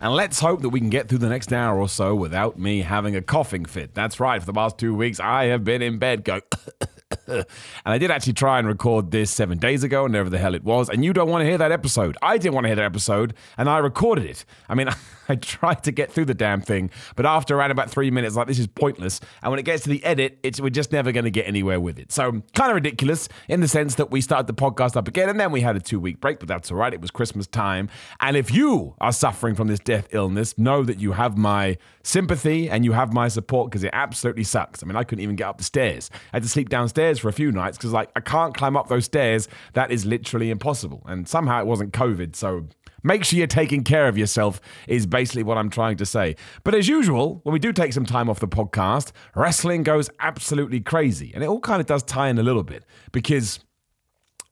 And let's hope that we can get through the next hour or so without me having a coughing fit. That's right, for the past two weeks, I have been in bed going. and I did actually try and record this seven days ago, whenever the hell it was. And you don't want to hear that episode. I didn't want to hear that episode, and I recorded it. I mean, I tried to get through the damn thing, but after around about three minutes, like this is pointless. And when it gets to the edit, it's we're just never going to get anywhere with it. So kind of ridiculous in the sense that we started the podcast up again, and then we had a two week break, but that's all right. It was Christmas time, and if you are suffering from this death illness, know that you have my sympathy and you have my support because it absolutely sucks. I mean, I couldn't even get up the stairs. I had to sleep downstairs for a few nights because like I can't climb up those stairs. That is literally impossible. And somehow it wasn't COVID, so Make sure you're taking care of yourself, is basically what I'm trying to say. But as usual, when we do take some time off the podcast, wrestling goes absolutely crazy. And it all kind of does tie in a little bit because.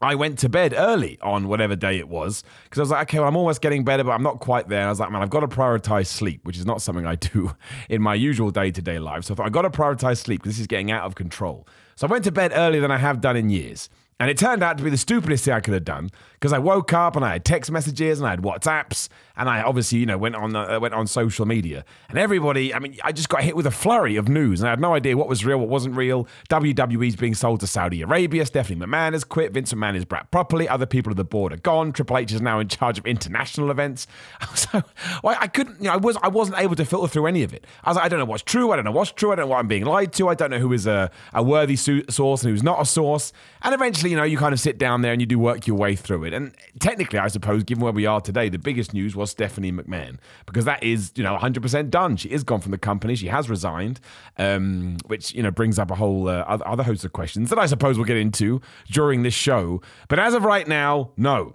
I went to bed early on whatever day it was because I was like, okay, well, I'm almost getting better, but I'm not quite there. And I was like, man, I've got to prioritize sleep, which is not something I do in my usual day to day life. So I thought, I've got to prioritize sleep because this is getting out of control. So I went to bed earlier than I have done in years. And it turned out to be the stupidest thing I could have done because I woke up and I had text messages and I had WhatsApps and I obviously you know went on uh, went on social media. And everybody I mean I just got hit with a flurry of news and I had no idea what was real what wasn't real. WWE's being sold to Saudi Arabia Stephanie McMahon has quit Vince McMahon is brought properly other people of the board are gone Triple H is now in charge of international events. So well, I couldn't you know I was I wasn't able to filter through any of it. I was like I don't know what's true I don't know what's true I don't know what I'm being lied to I don't know who is a, a worthy source and who's not a source. And eventually you know you kind of sit down there and you do work your way through it and technically I suppose given where we are today the biggest news was Stephanie McMahon because that is, you know, 100% done. She is gone from the company. She has resigned, um, which, you know, brings up a whole uh, other, other host of questions that I suppose we'll get into during this show. But as of right now, no.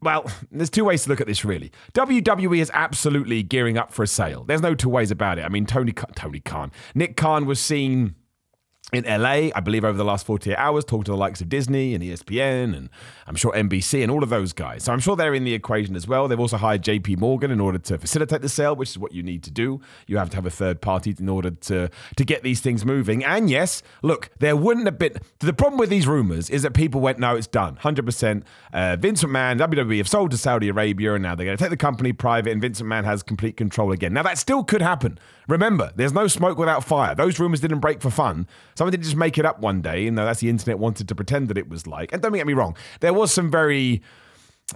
Well, there's two ways to look at this, really. WWE is absolutely gearing up for a sale. There's no two ways about it. I mean, Tony, Tony Khan, Nick Khan was seen in LA, I believe over the last 48 hours, talked to the likes of Disney and ESPN and I'm sure NBC and all of those guys. So I'm sure they're in the equation as well. They've also hired JP Morgan in order to facilitate the sale, which is what you need to do. You have to have a third party in order to, to get these things moving. And yes, look, there wouldn't have been. The problem with these rumors is that people went, no, it's done. 100%. Uh, Vince McMahon, WWE have sold to Saudi Arabia and now they're going to take the company private and Vincent McMahon has complete control again. Now, that still could happen. Remember, there's no smoke without fire. Those rumors didn't break for fun. Someone didn't just make it up one day, you uh, know, that's the internet wanted to pretend that it was like. And don't get me wrong, there was some very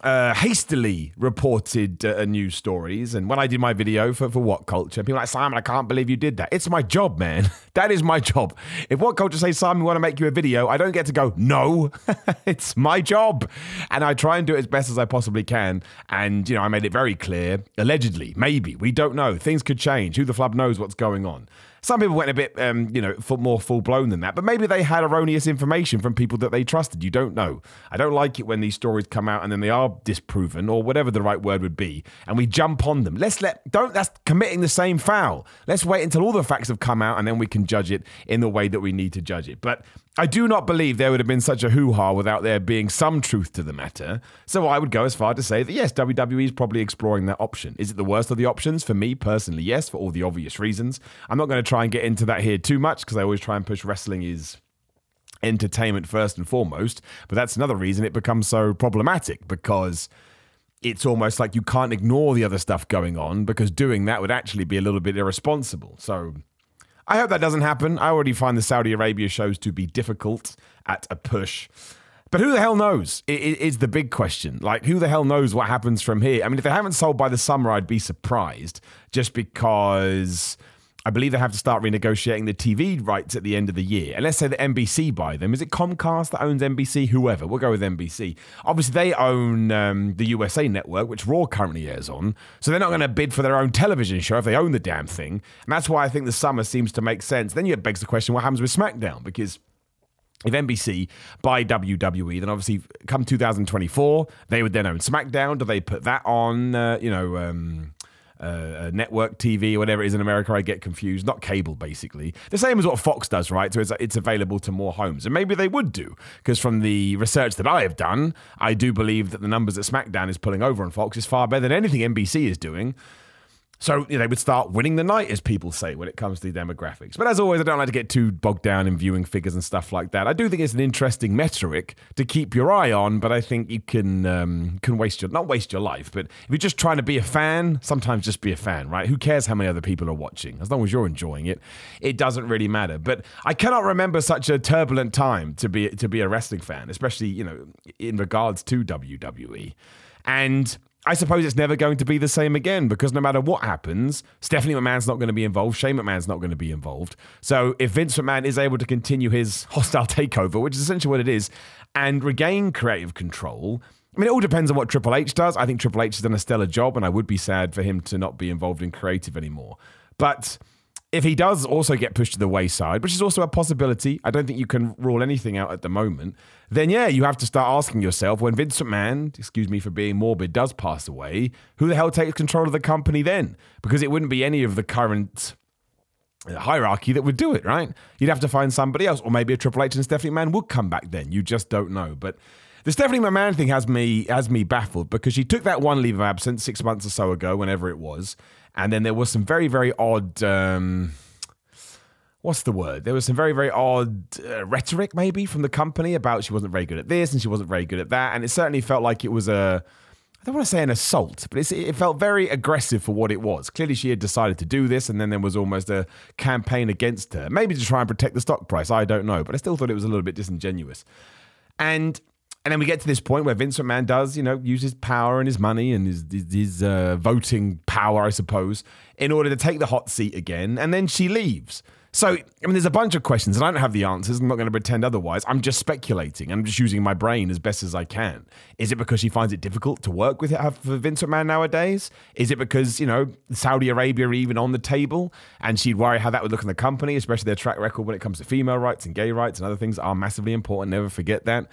uh, hastily reported uh, news stories. And when I did my video for, for WhatCulture, people like, Simon, I can't believe you did that. It's my job, man. that is my job. If WhatCulture says, Simon, we want to make you a video, I don't get to go, no, it's my job. And I try and do it as best as I possibly can. And, you know, I made it very clear, allegedly, maybe, we don't know. Things could change. Who the flub knows what's going on. Some people went a bit, um, you know, more full blown than that, but maybe they had erroneous information from people that they trusted. You don't know. I don't like it when these stories come out and then they are disproven or whatever the right word would be, and we jump on them. Let's let don't. That's committing the same foul. Let's wait until all the facts have come out and then we can judge it in the way that we need to judge it. But I do not believe there would have been such a hoo ha without there being some truth to the matter. So I would go as far to say that yes, WWE is probably exploring that option. Is it the worst of the options? For me personally, yes, for all the obvious reasons. I'm not going to try and get into that here too much because I always try and push wrestling is entertainment first and foremost. But that's another reason it becomes so problematic because it's almost like you can't ignore the other stuff going on because doing that would actually be a little bit irresponsible. So I hope that doesn't happen. I already find the Saudi Arabia shows to be difficult at a push. But who the hell knows? It is the big question. Like, who the hell knows what happens from here? I mean, if they haven't sold by the summer, I'd be surprised just because I believe they have to start renegotiating the TV rights at the end of the year. And let's say that NBC buy them. Is it Comcast that owns NBC? Whoever. We'll go with NBC. Obviously, they own um, the USA network, which Raw currently airs on. So they're not going to bid for their own television show if they own the damn thing. And that's why I think the summer seems to make sense. Then you begs the question what happens with SmackDown? Because if NBC buy WWE, then obviously come 2024, they would then own SmackDown. Do they put that on, uh, you know, um, uh, network TV or whatever it is in America. I get confused. Not cable, basically. The same as what Fox does, right? So it's, it's available to more homes. And maybe they would do, because from the research that I have done, I do believe that the numbers that SmackDown is pulling over on Fox is far better than anything NBC is doing. So you know, they would start winning the night, as people say, when it comes to the demographics. But as always, I don't like to get too bogged down in viewing figures and stuff like that. I do think it's an interesting metric to keep your eye on, but I think you can um, can waste your not waste your life, but if you're just trying to be a fan, sometimes just be a fan, right? Who cares how many other people are watching? As long as you're enjoying it, it doesn't really matter. But I cannot remember such a turbulent time to be to be a wrestling fan, especially you know in regards to WWE, and I suppose it's never going to be the same again because no matter what happens, Stephanie McMahon's not going to be involved. Shane McMahon's not going to be involved. So if Vince McMahon is able to continue his hostile takeover, which is essentially what it is, and regain creative control, I mean, it all depends on what Triple H does. I think Triple H has done a stellar job, and I would be sad for him to not be involved in creative anymore. But if he does also get pushed to the wayside, which is also a possibility, I don't think you can rule anything out at the moment, then yeah, you have to start asking yourself when Vince McMahon, excuse me for being morbid, does pass away, who the hell takes control of the company then? Because it wouldn't be any of the current hierarchy that would do it, right? You'd have to find somebody else, or maybe a Triple H and Stephanie McMahon would come back then. You just don't know. But the Stephanie McMahon thing has me has me baffled because she took that one leave of absence six months or so ago, whenever it was, and then there was some very very odd. Um, what's the word? There was some very, very odd uh, rhetoric, maybe, from the company about she wasn't very good at this and she wasn't very good at that. And it certainly felt like it was a, I don't want to say an assault, but it felt very aggressive for what it was. Clearly, she had decided to do this, and then there was almost a campaign against her, maybe to try and protect the stock price. I don't know, but I still thought it was a little bit disingenuous. And and then we get to this point where Vincent McMahon does, you know, use his power and his money and his his, his uh, voting power, I suppose, in order to take the hot seat again. And then she leaves. So, I mean, there's a bunch of questions, and I don't have the answers. I'm not going to pretend otherwise. I'm just speculating. I'm just using my brain as best as I can. Is it because she finds it difficult to work with her for Vincent McMahon nowadays? Is it because, you know, Saudi Arabia are even on the table and she'd worry how that would look in the company, especially their track record when it comes to female rights and gay rights and other things are massively important. Never forget that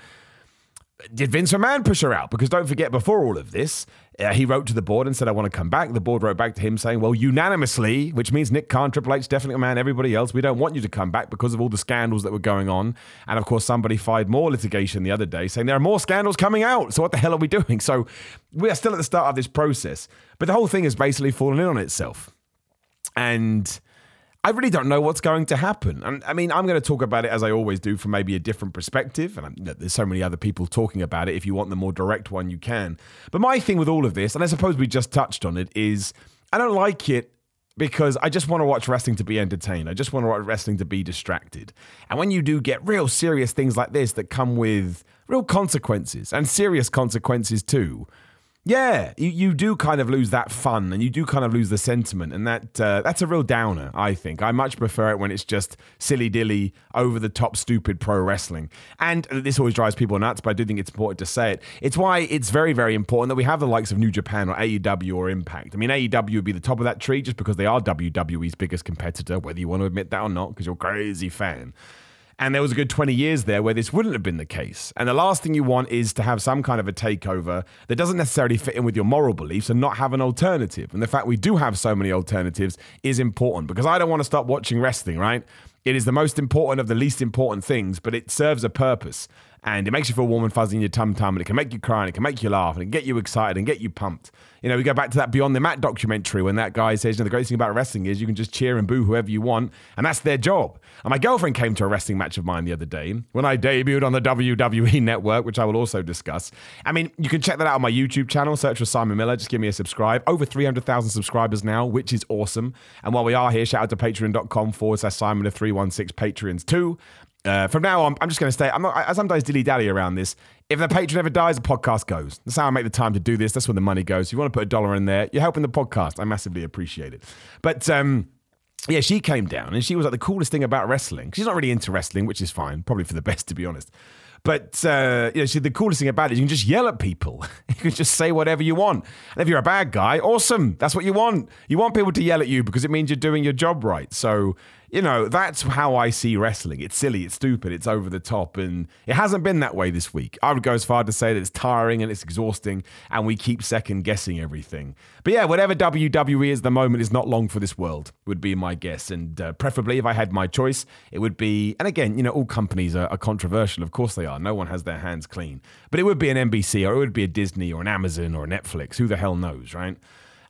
did Vince McMahon push her out? Because don't forget, before all of this, uh, he wrote to the board and said, I want to come back. The board wrote back to him saying, Well, unanimously, which means Nick Khan, Triple H, Stephanie McMahon, everybody else, we don't want you to come back because of all the scandals that were going on. And of course, somebody filed more litigation the other day saying there are more scandals coming out. So what the hell are we doing? So we are still at the start of this process. But the whole thing has basically fallen in on itself. And I really don't know what's going to happen. And I mean, I'm going to talk about it as I always do from maybe a different perspective. And um, there's so many other people talking about it. If you want the more direct one, you can. But my thing with all of this, and I suppose we just touched on it, is I don't like it because I just want to watch wrestling to be entertained. I just want to watch wrestling to be distracted. And when you do get real serious things like this that come with real consequences and serious consequences too, yeah, you, you do kind of lose that fun and you do kind of lose the sentiment. And that uh, that's a real downer, I think. I much prefer it when it's just silly dilly, over the top, stupid pro wrestling. And this always drives people nuts, but I do think it's important to say it. It's why it's very, very important that we have the likes of New Japan or AEW or Impact. I mean, AEW would be the top of that tree just because they are WWE's biggest competitor, whether you want to admit that or not, because you're a crazy fan. And there was a good 20 years there where this wouldn't have been the case. And the last thing you want is to have some kind of a takeover that doesn't necessarily fit in with your moral beliefs and not have an alternative. And the fact we do have so many alternatives is important because I don't want to stop watching wrestling, right? It is the most important of the least important things, but it serves a purpose and it makes you feel warm and fuzzy in your tum tum, and it can make you cry, and it can make you laugh, and it get you excited and get you pumped. You know, we go back to that Beyond the Mat documentary when that guy says, you know, the great thing about wrestling is you can just cheer and boo whoever you want, and that's their job. And my girlfriend came to a wrestling match of mine the other day when I debuted on the WWE network, which I will also discuss. I mean, you can check that out on my YouTube channel, search for Simon Miller, just give me a subscribe. Over 300,000 subscribers now, which is awesome. And while we are here, shout out to patreon.com forward slash Simon of 316 Patreons too. Uh, from now on, I'm just going to stay. I'm not, I sometimes dilly dally around this. If the Patreon ever dies, the podcast goes. That's how I make the time to do this. That's where the money goes. If you want to put a dollar in there, you're helping the podcast. I massively appreciate it. But um, yeah, she came down and she was like the coolest thing about wrestling. She's not really into wrestling, which is fine, probably for the best, to be honest. But uh, you know, the coolest thing about it is you can just yell at people. you can just say whatever you want. And if you're a bad guy, awesome. That's what you want. You want people to yell at you because it means you're doing your job right. So you know, that's how I see wrestling. It's silly, it's stupid, it's over the top, and it hasn't been that way this week. I would go as far to say that it's tiring and it's exhausting, and we keep second guessing everything. But yeah, whatever WWE is the moment is not long for this world, would be my guess. And uh, preferably, if I had my choice, it would be, and again, you know, all companies are, are controversial. Of course they are. No one has their hands clean. But it would be an NBC or it would be a Disney or an Amazon or a Netflix. Who the hell knows, right?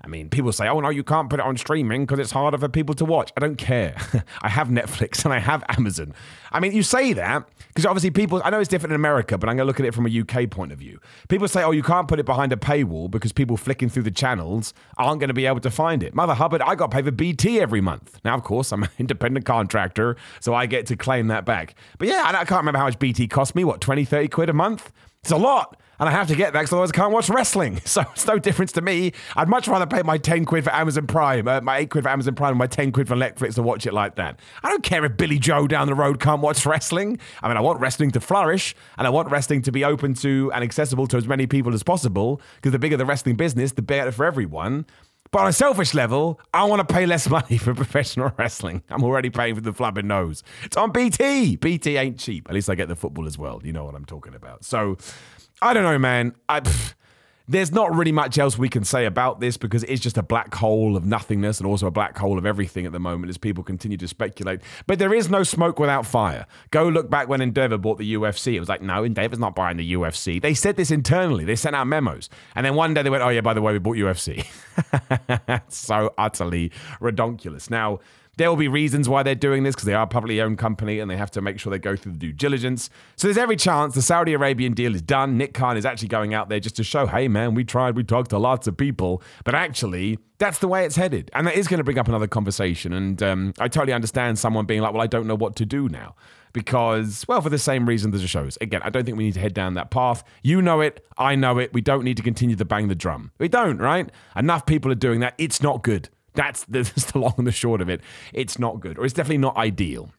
I mean, people say, oh no, you can't put it on streaming because it's harder for people to watch. I don't care. I have Netflix and I have Amazon. I mean, you say that because obviously people, I know it's different in America, but I'm going to look at it from a UK point of view. People say, oh, you can't put it behind a paywall because people flicking through the channels aren't going to be able to find it. Mother Hubbard, I got paid for BT every month. Now, of course, I'm an independent contractor, so I get to claim that back. But yeah, I can't remember how much BT cost me. What, 20, 30 quid a month? It's a lot and I have to get that because otherwise I can't watch wrestling. So it's no difference to me. I'd much rather pay my 10 quid for Amazon Prime, uh, my 8 quid for Amazon Prime, and my 10 quid for Netflix to watch it like that. I don't care if Billy Joe down the road can't watch wrestling. I mean, I want wrestling to flourish, and I want wrestling to be open to and accessible to as many people as possible because the bigger the wrestling business, the better for everyone. But on a selfish level, I want to pay less money for professional wrestling. I'm already paying for the flabbing nose. It's on BT. BT ain't cheap. At least I get the football as well. You know what I'm talking about. So I don't know, man. I, pff, there's not really much else we can say about this because it's just a black hole of nothingness and also a black hole of everything at the moment as people continue to speculate. But there is no smoke without fire. Go look back when Endeavor bought the UFC. It was like, no, Endeavor's not buying the UFC. They said this internally. They sent out memos. And then one day they went, oh, yeah, by the way, we bought UFC. so utterly redonkulous. Now, there will be reasons why they're doing this because they are a publicly owned company and they have to make sure they go through the due diligence. So there's every chance the Saudi Arabian deal is done. Nick Khan is actually going out there just to show, hey, man, we tried, we talked to lots of people. But actually, that's the way it's headed. And that is going to bring up another conversation. And um, I totally understand someone being like, well, I don't know what to do now. Because, well, for the same reason as the shows. Again, I don't think we need to head down that path. You know it. I know it. We don't need to continue to bang the drum. We don't, right? Enough people are doing that. It's not good. That's the, that's the long and the short of it. It's not good, or it's definitely not ideal.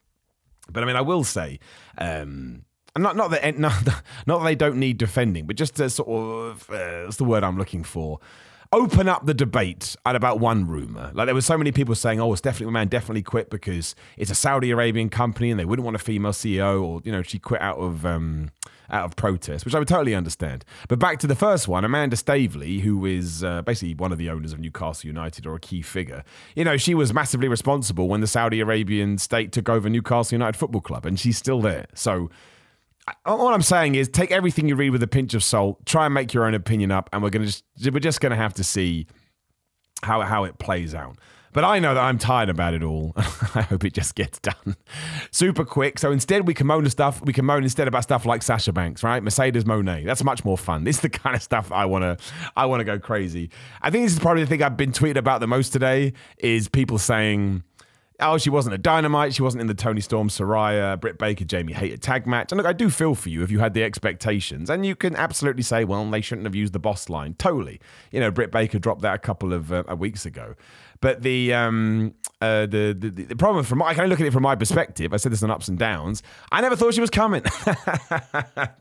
But I mean, I will say, um, not not that not, not that they don't need defending, but just to sort of uh, the word I'm looking for. Open up the debate at about one rumor. Like there were so many people saying, "Oh, it's definitely a man definitely quit because it's a Saudi Arabian company and they wouldn't want a female CEO, or you know she quit out of." Um, out of protest, which I would totally understand. But back to the first one, Amanda Staveley, who is uh, basically one of the owners of Newcastle United or a key figure, you know, she was massively responsible when the Saudi Arabian state took over Newcastle United Football Club, and she's still there. So all I'm saying is take everything you read with a pinch of salt, try and make your own opinion up, and we're gonna just we're just gonna have to see how how it plays out. But I know that I'm tired about it all. I hope it just gets done super quick. So instead, we can moan stuff. We can moan instead about stuff like Sasha Banks, right? Mercedes Moné. That's much more fun. This is the kind of stuff I wanna I wanna go crazy. I think this is probably the thing I've been tweeting about the most today. Is people saying oh, she wasn't a dynamite. She wasn't in the Toni Storm, Saraya, Britt Baker, Jamie Hayter tag match. And look, I do feel for you if you had the expectations. And you can absolutely say, well, they shouldn't have used the boss line. Totally. You know, Britt Baker dropped that a couple of uh, weeks ago. But the um, uh, the, the, the problem from I can look at it from my perspective. I said this on ups and downs. I never thought she was coming.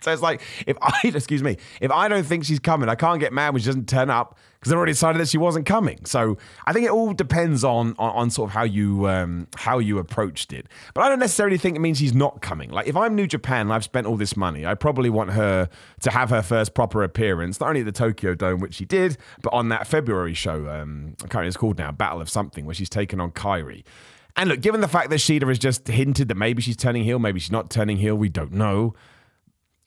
so it's like if I excuse me, if I don't think she's coming, I can't get mad when she doesn't turn up because I've already decided that she wasn't coming. So I think it all depends on on, on sort of how you um, how you approached it. But I don't necessarily think it means she's not coming. Like if I'm New Japan and I've spent all this money, I probably want her to have her first proper appearance, not only at the Tokyo Dome, which she did, but on that February show. Um, I can't remember it's called now, Battle of Something, where she's taken on Kairi. And look, given the fact that Shida has just hinted that maybe she's turning heel, maybe she's not turning heel, we don't know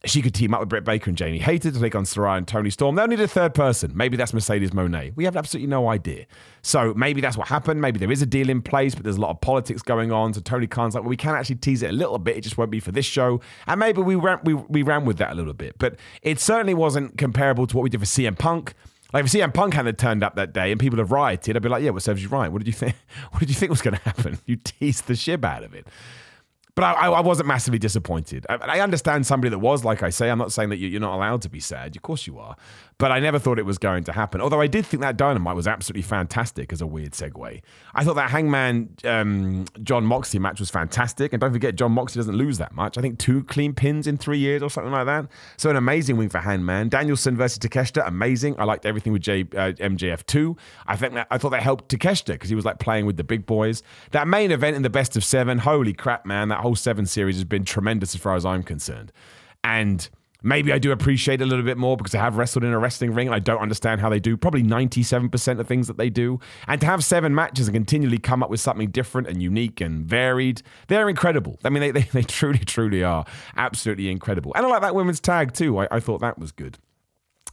she could team up with Britt Baker and Jamie Hayter to take on Saraya and Toni Storm. They'll need a third person. Maybe that's Mercedes Moné. We have absolutely no idea. So maybe that's what happened. Maybe there is a deal in place, but there's a lot of politics going on. So Tony Khan's like, well, we can actually tease it a little bit. It just won't be for this show. And maybe we ran, we, we ran with that a little bit. But it certainly wasn't comparable to what we did for CM Punk. Like if CM Punk hadn't turned up that day and people have rioted, I'd be like, yeah, what serves you right? What did you think? What did you think was going to happen? You teased the shit out of it. But I, I wasn't massively disappointed. I, I, understand somebody that was, like I say. I'm not saying that you're not allowed to be sad. Of course you are. But I never thought it was going to happen. Although I did think that Dynamite was absolutely fantastic as a weird segue. I thought that Hangman um, Jon Moxley match was fantastic. And don't forget, Jon Moxley doesn't lose that much. I think two clean pins in three years or something like that. So an amazing win for Hangman. Danielson versus Takeshita, amazing. I liked everything with J, uh, MJF too. I think that I thought that helped Takeshita because he was like playing with the big boys. That main event in the best of seven, holy crap, man! That whole seven series has been tremendous as far as I'm concerned. And maybe I do appreciate a little bit more because I have wrestled in a wrestling ring I don't understand how they do probably 97% of things that they do. And to have seven matches and continually come up with something different and unique and varied, they're incredible. I mean, they, they, they truly, truly are absolutely incredible. And I like that women's tag too. I, I thought that was good.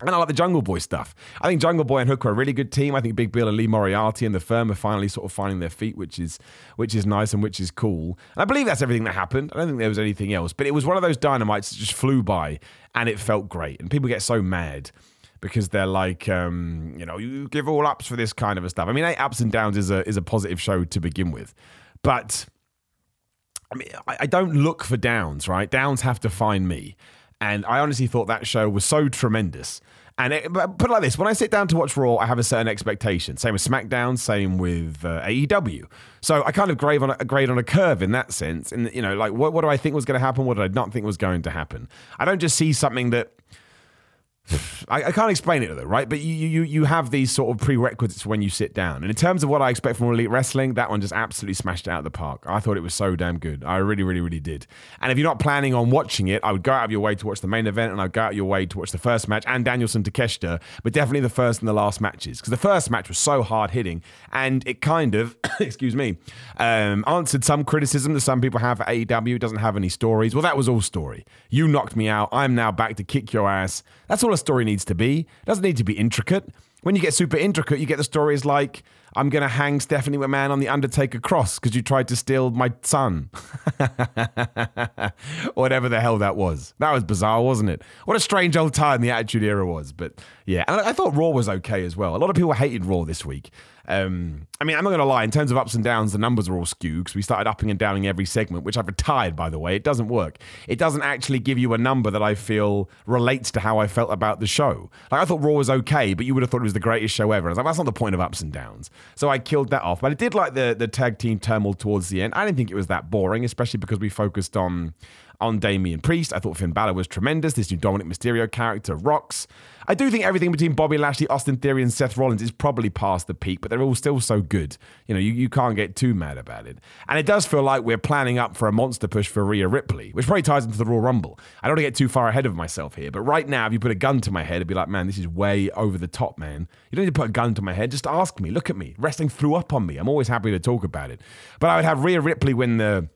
And I like the Jungle Boy stuff. I think Jungle Boy and Hook are a really good team. I think Big Bill and Lee Moriarty and the firm are finally sort of finding their feet, which is which is nice and which is cool. And I believe that's everything that happened. I don't think there was anything else. But it was one of those dynamites that just flew by and it felt great. And people get so mad because they're like, um, you know, you give all ups for this kind of stuff. I mean, eight ups and downs is a is a positive show to begin with, but I mean, I, I don't look for downs. Right, downs have to find me. And I honestly thought that show was so tremendous. And it, put it like this: when I sit down to watch Raw, I have a certain expectation. Same with SmackDown, same with uh, AEW. So I kind of grade on a grade on a curve in that sense. And you know, like what, what do I think was going to happen? What did I not think was going to happen? I don't just see something that I, I, can't explain it though, right? But you, you you have these sort of prerequisites when you sit down. And in terms of what I expect from Elite Wrestling, that one just absolutely smashed it out of the park. I thought it was so damn good. I really, really, really did. And if you're not planning on watching it, I would go out of your way to watch the main event, and I'd go out of your way to watch the first match and Danielson to Takeshita, but definitely the first and the last matches because the first match was so hard hitting, and it kind of, excuse me, um, answered some criticism that some people have for AEW. It doesn't have any stories. Well, that was all story. You knocked me out. I'm now back to kick your ass. That's all a story needs to be. It doesn't need to be intricate. When you get super intricate, you get the stories like, I'm going to hang Stephanie McMahon on the Undertaker cross because you tried to steal my son. Whatever the hell that was. That was bizarre, wasn't it? What a strange old time the Attitude Era was. But yeah, and I thought Raw was okay as well. A lot of people hated Raw this week. Um, I mean, I'm not going to lie. In terms of ups and downs, the numbers are all skewed because we started upping and downing every segment, which I've retired, by the way. It doesn't work. It doesn't actually give you a number that I feel relates to how I felt about the show. Like I thought Raw was okay, but you would have thought it was the greatest show ever. I was like, that's not the point of ups and downs. So I killed that off. But I did like the the tag team turmoil towards the end. I didn't think it was that boring, especially because we focused on on Damian Priest. I thought Finn Balor was tremendous. This new Dominik Mysterio character rocks. I do think everything between Bobby Lashley, Austin Theory, and Seth Rollins is probably past the peak, but they're all still so good. You know, you, you can't get too mad about it. And it does feel like we're planning up for a monster push for Rhea Ripley, which probably ties into the Royal Rumble. I don't want to get too far ahead of myself here, but right now, if you put a gun to my head, it'd be like, man, this is way over the top, man. You don't need to put a gun to my head. Just ask me, look at me. Wrestling threw up on me. I'm always happy to talk about it. But I would have Rhea Ripley win the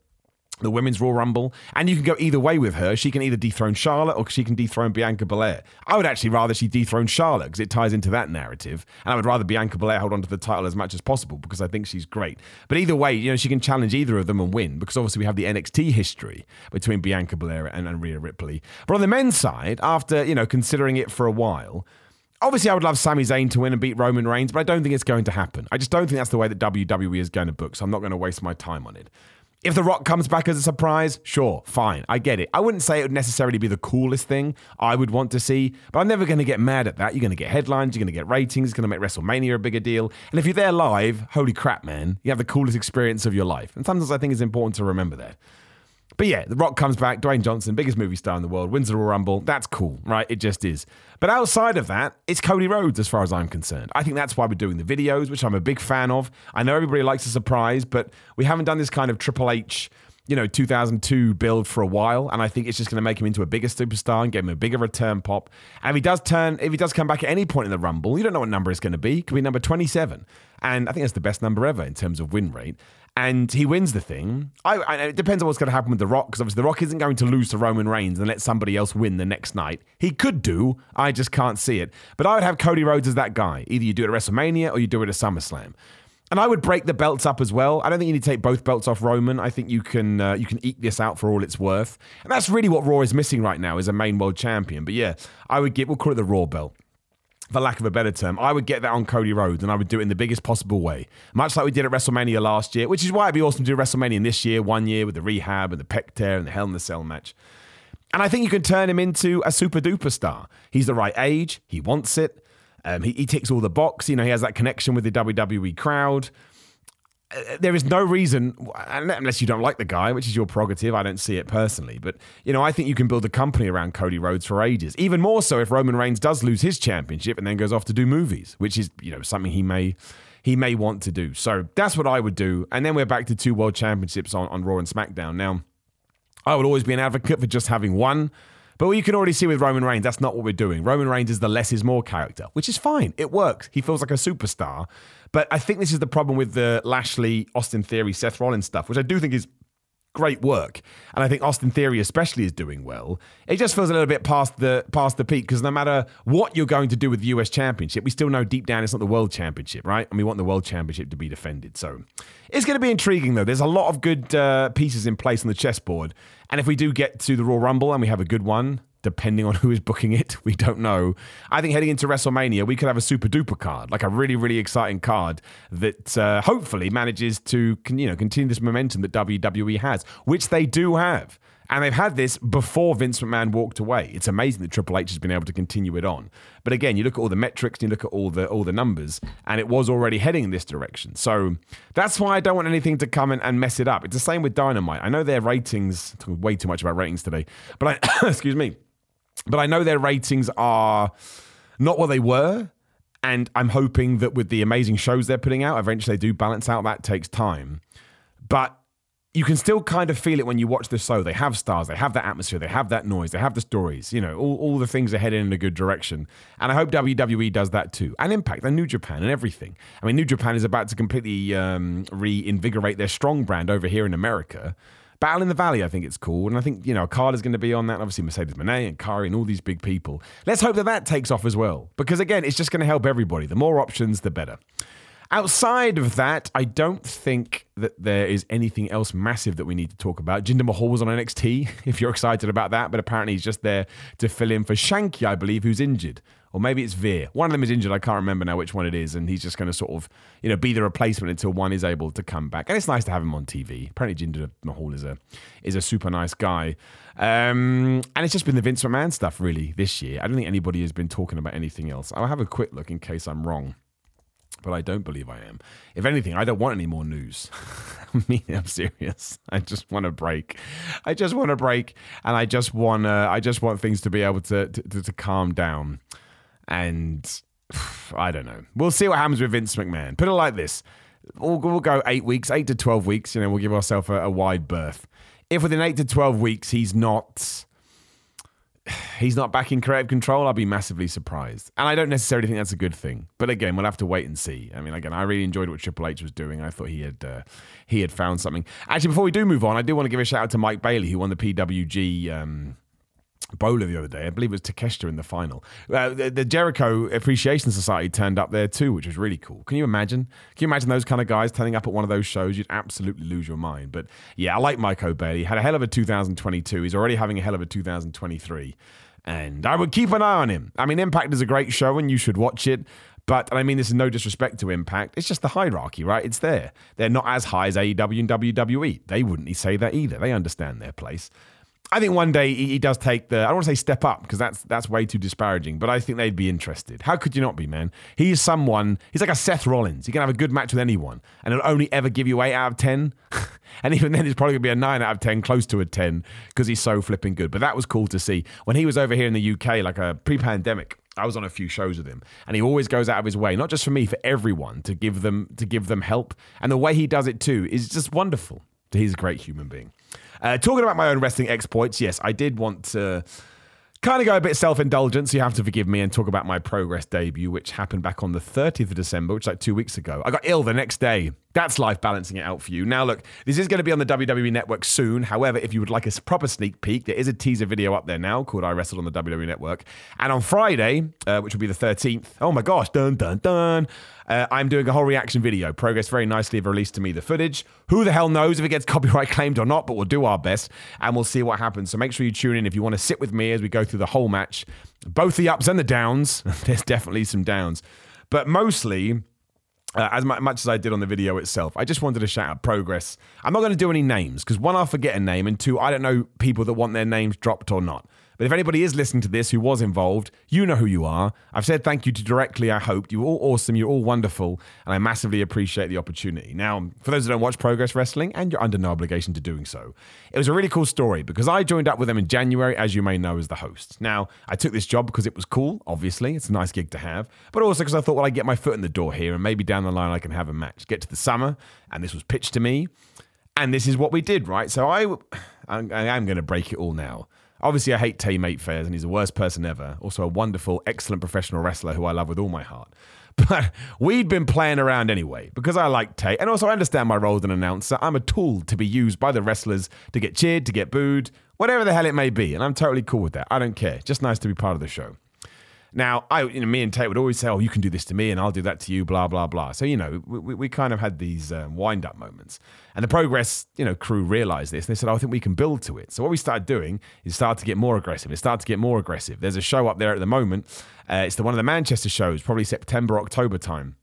the women's Royal Rumble, and you can go either way with her. She can either dethrone Charlotte or she can dethrone Bianca Belair. I would actually rather she dethrone Charlotte because it ties into that narrative, and I would rather Bianca Belair hold on to the title as much as possible because I think she's great. But either way, you know, she can challenge either of them and win because obviously we have the NXT history between Bianca Belair and, and Rhea Ripley. But on the men's side, after you know considering it for a while. Obviously, I would love Sami Zayn to win and beat Roman Reigns, but I don't think it's going to happen. I just don't think that's the way that WWE is going to book, so I'm not going to waste my time on it. If The Rock comes back as a surprise, sure, fine. I get it. I wouldn't say it would necessarily be the coolest thing I would want to see, but I'm never going to get mad at that. You're going to get headlines, you're going to get ratings, it's going to make WrestleMania a bigger deal. And if you're there live, holy crap, man, you have the coolest experience of your life. And sometimes I think it's important to remember that. But yeah, The Rock comes back, Dwayne Johnson, biggest movie star in the world, wins the Royal Rumble. That's cool, right? It just is. But outside of that, it's Cody Rhodes as far as I'm concerned. I think that's why we're doing the videos, which I'm a big fan of. I know everybody likes a surprise, but we haven't done this kind of Triple H you know, 2002 build for a while, and I think it's just going to make him into a bigger superstar and get him a bigger return pop. And if he does turn, if he does come back at any point in the Rumble, you don't know what number it's going to be. It could be number 27, and I think that's the best number ever in terms of win rate. And he wins the thing. I, I it depends on what's going to happen with The Rock, because obviously The Rock isn't going to lose to Roman Reigns and let somebody else win the next night. He could do. I just can't see it. But I would have Cody Rhodes as that guy. Either you do it at WrestleMania or you do it at SummerSlam. And I would break the belts up as well. I don't think you need to take both belts off Roman. I think you can uh, you can eke this out for all it's worth. And that's really what Raw is missing right now is a main world champion. But yeah, I would give we'll call it the Raw belt. for lack of a better term, I would get that on Cody Rhodes and I would do it in the biggest possible way. Much like we did at WrestleMania last year, which is why it'd be awesome to do WrestleMania this year, one year with the rehab and the pec tear and the Hell in the Cell match. And I think you can turn him into a super duper star. He's the right age, he wants it. Um, he, he ticks all the box. You know, he has that connection with the WWE crowd there is no reason, unless you don't like the guy, which is your prerogative. I don't see it personally, but you know, I think you can build a company around Cody Rhodes for ages. Even more so if Roman Reigns does lose his championship and then goes off to do movies, which is you know something he may he may want to do. So that's what I would do. And then we're back to two world championships on, on Raw and SmackDown. Now, I would always be an advocate for just having one. But you can already see with Roman Reigns, that's not what we're doing. Roman Reigns is the less is more character, which is fine. It works. He feels like a superstar. But I think this is the problem with the Lashley, Austin Theory, Seth Rollins stuff, which I do think is great work. And I think Austin Theory especially is doing well. It just feels a little bit past the past the peak because no matter what you're going to do with the US Championship, we still know deep down it's not the World Championship, right? And we want the World Championship to be defended. So it's going to be intriguing though. There's a lot of good uh, pieces in place on the chessboard. And if we do get to the Royal Rumble and we have a good one, depending on who is booking it. We don't know. I think heading into WrestleMania, we could have a super duper card, like a really, really exciting card that uh, hopefully manages to you know continue this momentum that WWE has, which they do have. And they've had this before Vince McMahon walked away. It's amazing that Triple H has been able to continue it on. But again, you look at all the metrics, you look at all the all the numbers, and it was already heading in this direction. So that's why I don't want anything to come and, and mess it up. It's the same with Dynamite. I know their ratings, way too much about ratings today, but I excuse me. But I know their ratings are not what they were. And I'm hoping that with the amazing shows they're putting out, eventually they do balance out. That takes time. But you can still kind of feel it when you watch the show. They have stars, they have that atmosphere, they have that noise, they have the stories, you know, all, all the things are heading in a good direction. And I hope WWE does that too. And Impact and New Japan and everything. I mean, New Japan is about to completely um, reinvigorate their strong brand over here in America. Battle in the Valley, I think it's called. And I think, you know, Carl is going to be on that. Obviously, Mercedes Moné and Kairi and all these big people. Let's hope that that takes off as well. Because again, it's just going to help everybody. The more options, the better. Outside of that, I don't think that there is anything else massive that we need to talk about. Jinder Mahal was on NXT, if you're excited about that, but apparently he's just there to fill in for Shanky, I believe, who's injured. Or maybe it's Veer. One of them is injured. I can't remember now which one it is. And he's just going to sort of, you know, be the replacement until one is able to come back. And it's nice to have him on TV. Apparently Jinder Mahal is a is a super nice guy. Um, and it's just been the Vince McMahon stuff really this year. I don't think anybody has been talking about anything else. I'll have a quick look in case I'm wrong but I don't believe I am. If anything, I don't want any more news. I mean, I'm serious. I just want a break. I just want a break, and I just want uh, I just want things to be able to, to to calm down. And I don't know. We'll see what happens with Vince McMahon. Put it like this: we'll, we'll go eight weeks, eight to twelve weeks. You know, we'll give ourselves a, a wide berth. If within eight to twelve weeks he's not he's not back in creative control, I'll be massively surprised. And I don't necessarily think that's a good thing. But again, we'll have to wait and see. I mean, again, I really enjoyed what Triple H was doing. I thought he had uh, he had found something. Actually, before we do move on, I do want to give a shout out to Mike Bailey, who won the PWG. Um, BOLA the other day. I believe it was Takeshita in the final. Uh, the, the, Jericho Appreciation Society turned up there too, which was really cool. Can you imagine? Can you imagine those kind of guys turning up at one of those shows? You'd absolutely lose your mind. But yeah, I like Mike O'Bailey. Had a hell of a 2022. He's already having a hell of a 2023. And I would keep an eye on him. I mean, Impact is a great show and you should watch it. But, I mean, this is no disrespect to Impact. It's just the hierarchy, right? It's there. They're not as high as AEW and WWE. They wouldn't say that either. They understand their place. I think one day he does take the. I don't want to say step up because that's that's way too disparaging. But I think they'd be interested. How could you not be, man? He's someone. He's like a Seth Rollins. He can have a good match with anyone, and he'll only ever give you eight out of ten. and even then, it's probably gonna be a nine out of ten, close to a ten, because he's so flipping good. But that was cool to see when he was over here in the UK, like a pre-pandemic. I was on a few shows with him, and he always goes out of his way, not just for me, for everyone, to give them to give them help. And the way he does it too is just wonderful. He's a great human being. Uh, talking about my own wrestling exploits, yes, I did want to kind of go a bit self indulgent, so you have to forgive me and talk about my progress debut, which happened back on the 30th of December, which is like two weeks ago. I got ill the next day. That's life balancing it out for you. Now, look, this is going to be on the WWE Network soon. However, if you would like a proper sneak peek, there is a teaser video up there now called I Wrestled on the WWE Network. And on Friday, uh, which will be the 13th, oh my gosh, dun dun dun, uh, I'm doing a whole reaction video. Progress very nicely have released to me the footage. Who the hell knows if it gets copyright claimed or not, but we'll do our best and we'll see what happens. So make sure you tune in if you want to sit with me as we go through the whole match, both the ups and the downs. There's definitely some downs, but mostly. Uh, as much as I did on the video itself, I just wanted to shout out progress. I'm not going to do any names because one, I'll forget a name, and two, I don't know people that want their names dropped or not. But if anybody is listening to this who was involved, you know who you are. I've said thank you to directly, I hope. You're all awesome. You're all wonderful. And I massively appreciate the opportunity. Now, for those who don't watch Progress Wrestling, and you're under no obligation to doing so, it was a really cool story because I joined up with them in January, as you may know, as the host. Now, I took this job because it was cool, obviously. It's a nice gig to have. But also because I thought, well, I get my foot in the door here and maybe down the line I can have a match. Get to the summer, and this was pitched to me. And this is what we did, right? So I, I am going to break it all now. Obviously, I hate Tate Mayfair, and he's the worst person ever. Also, a wonderful, excellent professional wrestler who I love with all my heart. But we'd been playing around anyway because I like Tate, and also I understand my role as an announcer. I'm a tool to be used by the wrestlers to get cheered, to get booed, whatever the hell it may be, and I'm totally cool with that. I don't care. Just nice to be part of the show. Now, I, you know, me and Tate would always say, "Oh, you can do this to me, and I'll do that to you." Blah blah blah. So you know, we, we kind of had these um, wind up moments, and the progress, you know, crew realized this, and they said, oh, "I think we can build to it." So what we started doing is start to get more aggressive. It started to get more aggressive. There's a show up there at the moment. Uh, it's the one of the Manchester shows, probably September October time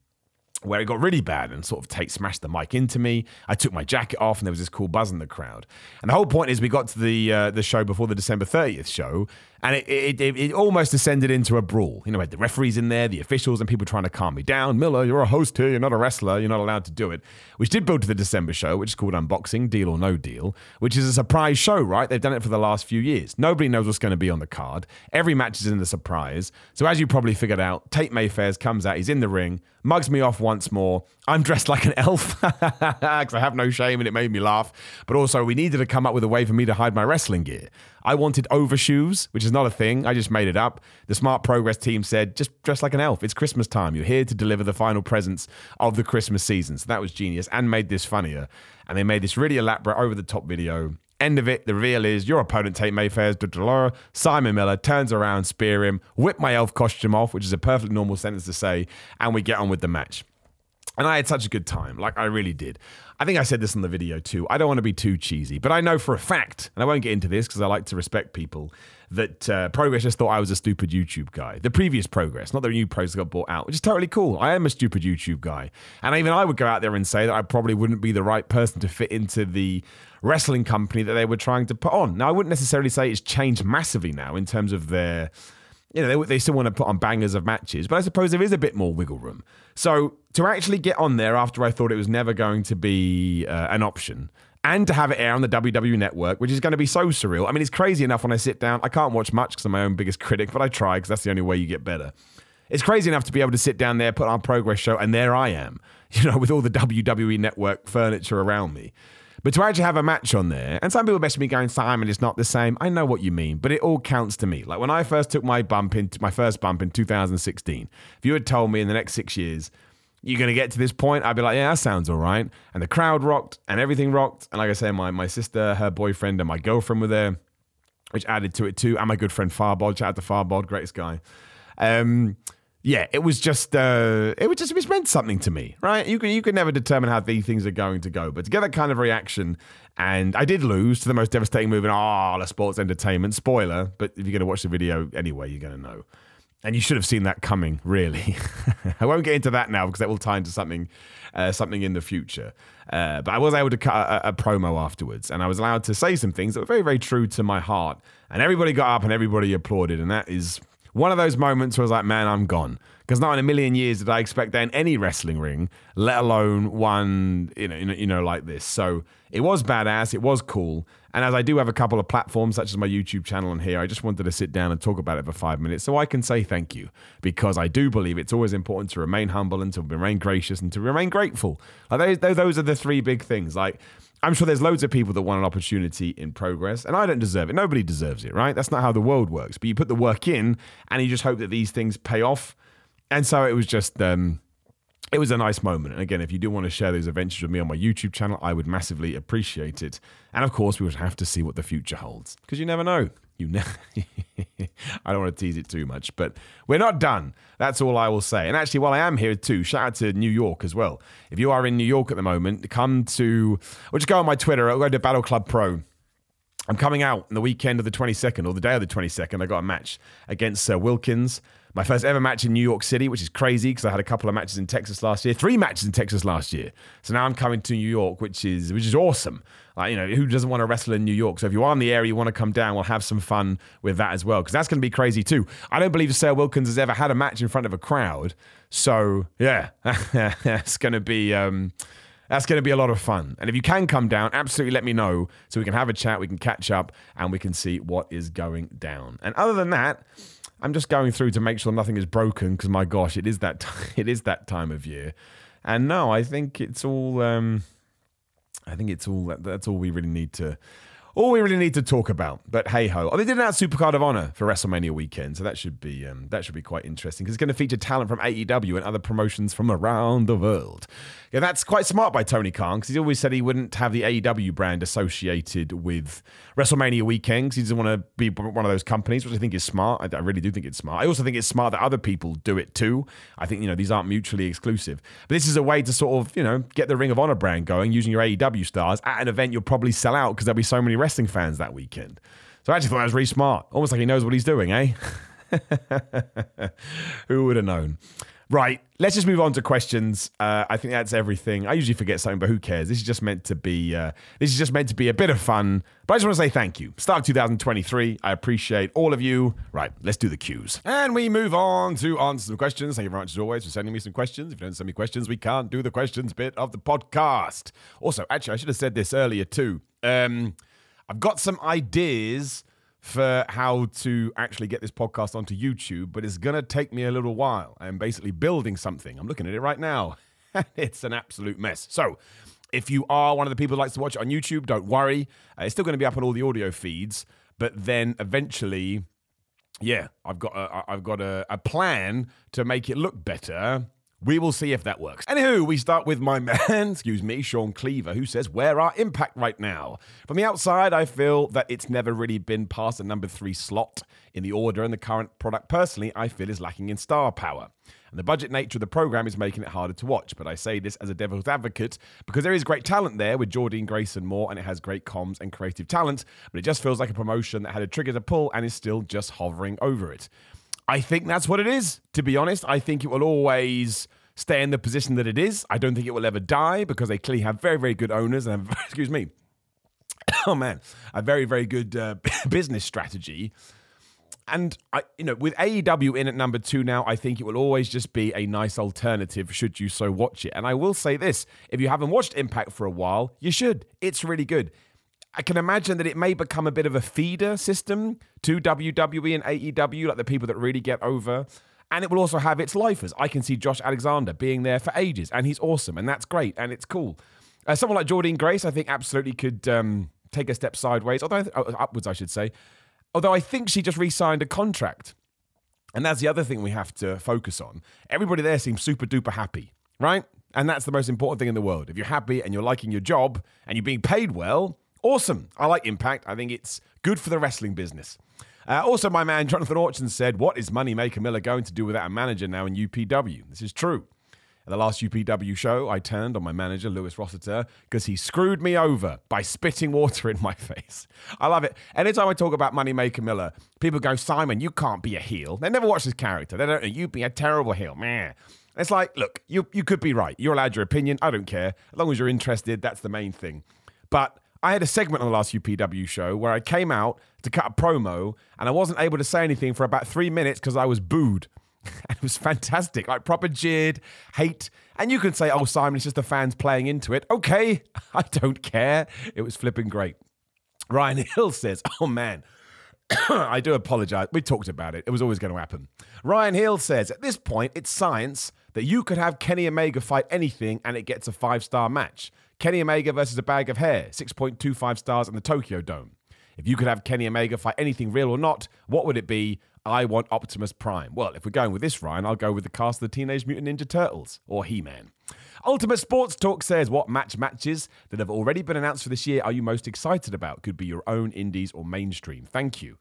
where it got really bad and sort of Tate smashed the mic into me. I took my jacket off and there was this cool buzz in the crowd. And the whole point is we got to the uh, the show before the December 30th show and it, it, it, it, almost descended into a brawl. You know, the referees in there, the officials, and people trying to calm me down. Miller, you're a host here, you're not a wrestler, you're not allowed to do it. Which did build to the December show, which is called Unboxing, Deal or No Deal, which is a surprise show, right? They've done it for the last few years. Nobody knows what's going to be on the card. Every match is in the surprise. So as you probably figured out, Tate Mayfairs comes out, he's in the ring, mugs me off once more. I'm dressed like an elf because I have no shame and it made me laugh. But also, we needed to come up with a way for me to hide my wrestling gear. I wanted overshoes, which is not a thing. I just made it up. The Smart Progress team said, just dress like an elf. It's Christmas time. You're here to deliver the final presents of the Christmas season. So that was genius and made this funnier. And they made this really elaborate, over the top video. End of it, the reveal is your opponent, Tate Mayfairs Simon Miller turns around, spear him, whip my elf costume off, which is a perfectly normal sentence to say, and we get on with the match. And I had such a good time. Like, I really did. I think I said this in the video too. I don't want to be too cheesy, but I know for a fact, and I won't get into this because I like to respect people, that uh, Progress just thought I was a stupid YouTube guy. The previous Progress, not the new Progress got bought out, which is totally cool. I am a stupid YouTube guy. And even I would go out there and say that I probably wouldn't be the right person to fit into the wrestling company that they were trying to put on. Now, I wouldn't necessarily say it's changed massively now in terms of their you know, they, they still want to put on bangers of matches, but I suppose there is a bit more wiggle room. So to actually get on there after I thought it was never going to be uh, an option, and to have it air on the WWE network, which is going to be so surreal. I mean, it's crazy enough when I sit down. I can't watch much because I'm my own biggest critic, but I try because that's the only way you get better. It's crazy enough to be able to sit down there, put on progress show, and there I am, you know, with all the WWE network furniture around me. But to actually have a match on there, and some people message me going, Simon, it's not the same. I know what you mean, but it all counts to me. Like when I first took my bump into my first bump in 2016, if you had told me in the next six years, you're going to get to this point, I'd be like, yeah, that sounds all right. And the crowd rocked and everything rocked. And like I say, my, my sister, her boyfriend, and my girlfriend were there, which added to it too. And my good friend Farbod, shout out to Farbod, greatest guy. Um, yeah, it was just uh, it was just it meant something to me, right? You can you can never determine how these things are going to go, but to get that kind of reaction, and I did lose to the most devastating move in all of sports entertainment. Spoiler, but if you're going to watch the video anyway, you're going to know. And you should have seen that coming, really. I won't get into that now because that will tie into something, uh, something in the future. Uh, but I was able to cut a, a, promo afterwards, and I was allowed to say some things that were very, very true to my heart. And everybody got up and everybody applauded, and that is one of those moments where I was like, man, I'm gone. Because not in a million years did I expect that in any wrestling ring, let alone one, you know, you know, like this. So it was badass. It was cool. And as I do have a couple of platforms, such as my YouTube channel and here, I just wanted to sit down and talk about it for five minutes so I can say thank you. Because I do believe it's always important to remain humble and to remain gracious and to remain grateful. Like those, those are the three big things. Like, I'm sure there's loads of people that want an opportunity in progress, and I don't deserve it. Nobody deserves it, right? That's not how the world works. But you put the work in, and you just hope that these things pay off. And so it was just, um, it was a nice moment. And again, if you do want to share those adventures with me on my YouTube channel, I would massively appreciate it. And of course, we would have to see what the future holds because you never know. You never. I don't want to tease it too much, but we're not done. That's all I will say. And actually, while I am here too, shout out to New York as well. If you are in New York at the moment, come to, or just go on my Twitter, or go to Battle Club Pro I'm coming out on the weekend of the 22nd or the day of the 22nd. I got a match against Sir Wilkins. My first ever match in New York City, which is crazy because I had a couple of matches in Texas last year, three matches in Texas last year. So now I'm coming to New York, which is which is awesome. Like you know, who doesn't want to wrestle in New York? So if you are in the area, you want to come down, we'll have some fun with that as well because that's going to be crazy too. I don't believe Sir Wilkins has ever had a match in front of a crowd. So yeah, it's going to be. Um, that's going to be a lot of fun. And if you can come down, absolutely let me know so we can have a chat, we can catch up, and we can see what is going down. And other than that, I'm just going through to make sure nothing is broken because my gosh, it is that t- it is that time of year. And no, I think it's all. Um, I think it's all. That's all we really need to all we really need to talk about. But hey ho, oh, they did announce Supercard of Honor for WrestleMania weekend, so that should be um, that should be quite interesting because it's going to feature talent from AEW and other promotions from around the world. Yeah, that's quite smart by Tony Khan because he always said he wouldn't have the AEW brand associated with WrestleMania weekend. He doesn't want to be one of those companies, which I think is smart. I, I really do think it's smart. I also think it's smart that other people do it too. I think you know these aren't mutually exclusive, but this is a way to sort of you know get the Ring of Honor brand going using your AEW stars at an event you'll probably sell out because there'll be so many wrestling fans that weekend. So I actually thought that was really smart. Almost like he knows what he's doing, eh? Who would have known? Right, let's just move on to questions. Uh, I think that's everything. I usually forget something, but who cares? This is just meant to be. Uh, this is just meant to be a bit of fun. But I just want to say thank you. Start of 2023. I appreciate all of you. Right, let's do the cues, and we move on to answer some questions. Thank you very much as always for sending me some questions. If you don't send me questions, we can't do the questions bit of the podcast. Also, actually, I should have said this earlier too. Um, I've got some ideas for how to actually get this podcast onto YouTube, but it's going to take me a little while. I'm basically building something. I'm looking at it right now. it's an absolute mess. So, if you are one of the people who likes to watch it on YouTube, don't worry. Uh, it's still going to be up on all the audio feeds, but then eventually, yeah, I've got a, I've got a, a plan to make it look better we will see if that works. Anywho, we start with my man, excuse me, Sean Cleaver, who says, Where are Impact right now? From the outside, I feel that it's never really been past the number three slot in the order, and the current product, personally, I feel is lacking in star power. And the budget nature of the program is making it harder to watch. But I say this as a devil's advocate because there is great talent there with Jordynne Grace and more, and it has great comms and creative talent, but it just feels like a promotion that had a trigger to pull and is still just hovering over it. I think that's what it is, to be honest. I think it will always stay in the position that it is. I don't think it will ever die because they clearly have very, very good owners and, have, excuse me, oh man, a very, very good uh, business strategy. And I, you know, with AEW in at number two now, I think it will always just be a nice alternative should you so watch it. And I will say this: if you haven't watched Impact for a while, you should. It's really good. I can imagine that it may become a bit of a feeder system to WWE and AEW, like the people that really get over. And it will also have its lifers. I can see Josh Alexander being there for ages, and he's awesome, and that's great, and it's cool. Uh, someone like Jordynne Grace, I think, absolutely could um, take a step sideways, although uh, upwards, I should say. Although I think she just re-signed a contract, and that's the other thing we have to focus on. Everybody there seems super duper happy, right? And that's the most important thing in the world. If you're happy and you're liking your job and you're being paid well, Awesome. I like Impact. I think it's good for the wrestling business. Uh, also, my man Jonathan Orchin said, What is Moneymaker Miller going to do without a manager now in UPW? This is true. At the last UPW show, I turned on my manager, Lewis Rossiter, because he screwed me over by spitting water in my face. I love it. Anytime I talk about Moneymaker Miller, people go, Simon, you can't be a heel. They never watch his character. They don't know. You'd be a terrible heel. Man. It's like, look, you, you could be right. You're allowed your opinion. I don't care. As long as you're interested, that's the main thing. But I had a segment on the last UPW show where I came out to cut a promo and I wasn't able to say anything for about three minutes because I was booed. and it was fantastic. Like proper jeered, hate. And you can say, oh, Simon, it's just the fans playing into it. Okay, I don't care. It was flipping great. Ryan Hill says, oh man, I do apologize. We talked about it. It was always going to happen. Ryan Hill says, at this point, it's science that you could have Kenny Omega fight anything and it gets a five star match. Kenny Omega versus a bag of hair, 6.25 stars in the Tokyo Dome. If you could have Kenny Omega fight anything real or not, what would it be? I want Optimus Prime. Well, if we're going with this, Ryan, I'll go with the cast of the Teenage Mutant Ninja Turtles or He Man. Ultimate Sports Talk says, What match matches that have already been announced for this year are you most excited about? Could be your own indies or mainstream. Thank you.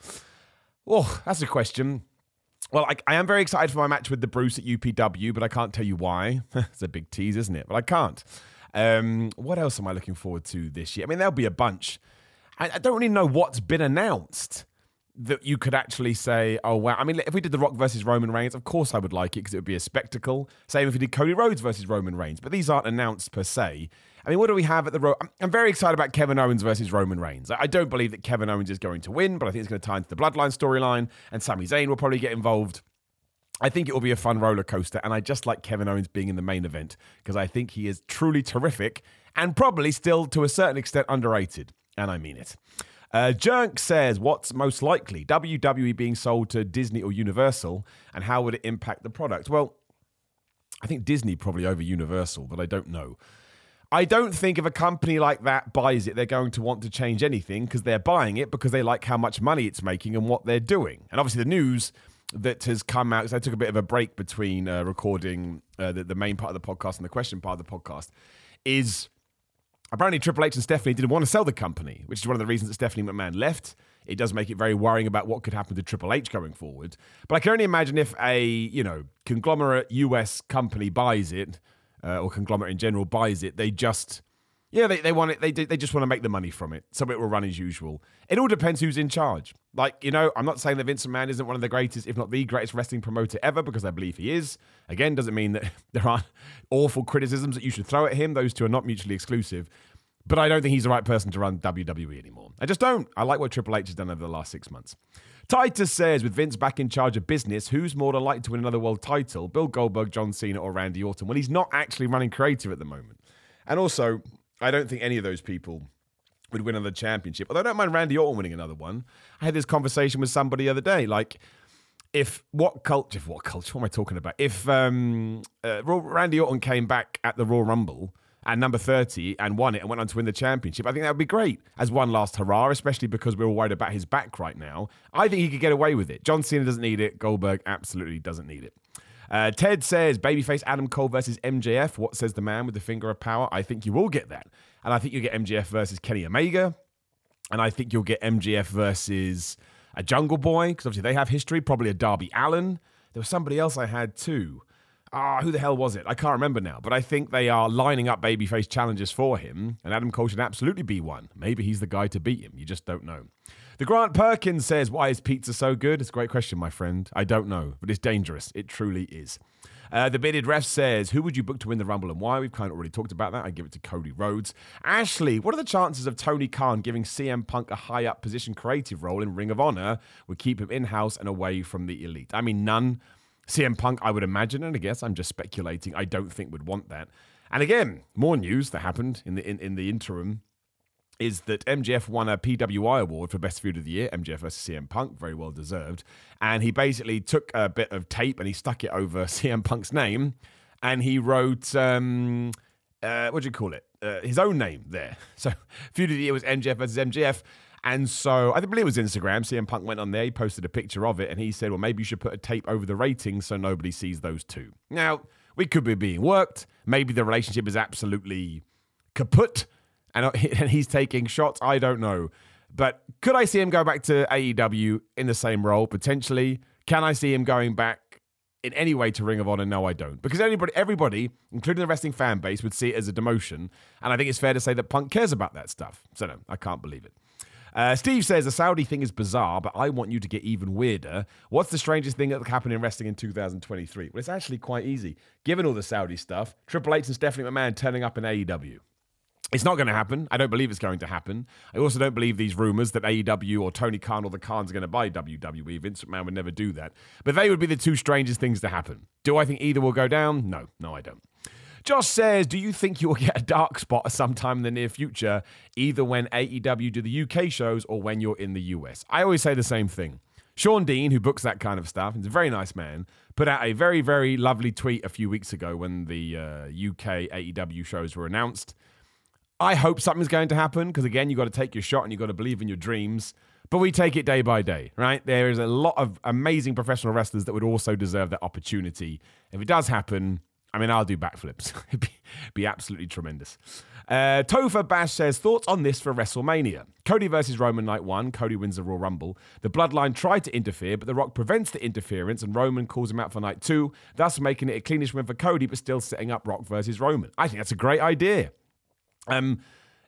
Oh, that's a question. Well, I, I, am very excited for my match with the Bruce at UPW, but I can't tell you why. it's a big tease, isn't it? But I can't. Um, what else am I looking forward to this year? I mean, there'll be a bunch. I, I don't really know what's been announced that you could actually say, oh wow. I mean, if we did The Rock versus Roman Reigns, of course I would like it because it would be a spectacle. Same if we did Cody Rhodes versus Roman Reigns, but these aren't announced per se. I mean, what do we have at the Ro- I'm, very excited about Kevin Owens versus Roman Reigns. I, I don't believe that Kevin Owens is going to win, but I think it's going to tie into the Bloodline storyline, and Sami Zayn will probably get involved. I think it will be a fun roller coaster, and I just like Kevin Owens being in the main event because I think he is truly terrific and probably still to a certain extent underrated, and I mean it. Uh, says, What's most likely? WWE being sold to Disney or Universal, and how would it impact the product? Well, I think Disney probably over Universal, but I don't know. I don't think if a company like that buys it, they're going to want to change anything because they're buying it because they like how much money it's making and what they're doing. And obviously, the news that has come out, because I took a bit of a break between uh, recording uh, the, the main part of the podcast and the question part of the podcast, is apparently Triple H and Stephanie didn't want to sell the company, which is one of the reasons that Stephanie McMahon left. It does make it very worrying about what could happen to Triple H going forward. But I can only imagine if a you know conglomerate US company buys it, uh, or conglomerate in general buys it, they just yeah they, they want it they they just want to make the money from it, so it will run as usual. It all depends who's in charge. Like you know, I'm not saying that Vince McMahon isn't one of the greatest, if not the greatest wrestling promoter ever, because I believe he is. Again, doesn't mean that there aren't awful criticisms that you should throw at him. Those two are not mutually exclusive. But I don't think he's the right person to run WWE anymore. I just don't. I like what Triple H has done over the last six months. Titus says, with Vince back in charge of business, who's more likely to win another world title? Bill Goldberg, John Cena, or Randy Orton? Well, he's not actually running creative at the moment. And also, I don't think any of those people would win another championship. Although I don't mind Randy Orton winning another one. I had this conversation with somebody the other day. Like, if WhatCulture, what culture, what am I talking about? If um, uh, Randy Orton came back at the Royal Rumble and number 30 and won it and went on to win the championship, I think that would be great as one last hurrah, especially because we're all worried about his back right now. I think he could get away with it. John Cena doesn't need it. Goldberg absolutely doesn't need it. Uh, Ted says, babyface Adam Cole versus MJF. What says the man with the finger of power? I think you will get that. And I think you'll get MJF versus Kenny Omega. And I think you'll get MJF versus a Jungle Boy, because obviously they have history. Probably a Darby Allin. There was somebody else I had too ah, who the hell was it? I can't remember now, but I think they are lining up babyface challenges for him, and Adam Cole should absolutely be one. Maybe he's the guy to beat him. You just don't know. The Grant Perkins says, Why is pizza so good? It's a great question, my friend. I don't know, but it's dangerous. It truly is. Uh, the bearded ref says, Who would you book to win the Rumble and why? We've kind of already talked about that. I give it to Cody Rhodes. Ashley, what are the chances of Tony Khan giving CM Punk a high up position creative role in Ring of Honor would keep him in house and away from the elite? I mean, none. CM Punk, I would imagine, and I guess I'm just speculating, I don't think would want that. And again, more news that happened in the in, in the interim is that MJF won a PWI award for Best Feud of the Year, MJF vs CM Punk, very well deserved. And he basically took a bit of tape and he stuck it over CM Punk's name and he wrote, um, uh, what do you call it? Uh, his own name there. So Feud of the Year was MJF vs MJF. And so I believe it was Instagram. CM Punk went on there, he posted a picture of it, and he said, Well, maybe you should put a tape over the ratings so nobody sees those two. Now, we could be being worked. Maybe the relationship is absolutely kaput and, and he's taking shots. I don't know. But could I see him go back to AEW in the same role? Potentially. Can I see him going back in any way to Ring of Honor? No, I don't. Because anybody, everybody, including the wrestling fan base, would see it as a demotion. And I think it's fair to say that Punk cares about that stuff. So no, I can't believe it. Uh, Steve says the Saudi thing is bizarre, but I want you to get even weirder. What's the strangest thing that happened in wrestling in 2023? Well, it's actually quite easy. Given all the Saudi stuff, Triple H and Stephanie McMahon turning up in AEW. It's not going to happen. I don't believe it's going to happen. I also don't believe these rumors that AEW or Tony Khan or the Khans are going to buy WWE. Vince McMahon would never do that. But they would be the two strangest things to happen. Do I think either will go down? No, no, I don't. Josh says, Do you think you will get a dark spot sometime in the near future, either when AEW do the UK shows or when you're in the US? I always say the same thing. Sean Dean, who books that kind of stuff, is a very nice man, put out a very, very lovely tweet a few weeks ago when the uh, UK AEW shows were announced. I hope something's going to happen because, again, you've got to take your shot and you've got to believe in your dreams. But we take it day by day, right? There is a lot of amazing professional wrestlers that would also deserve that opportunity. If it does happen, I mean, I'll do backflips. It'd be, be absolutely tremendous. Uh, Topher Bash says, Thoughts on this for WrestleMania? Cody versus Roman night one. Cody wins the Royal Rumble. The Bloodline tried to interfere, but The Rock prevents the interference, and Roman calls him out for night two, thus making it a cleanish win for Cody, but still setting up Rock versus Roman. I think that's a great idea. Um,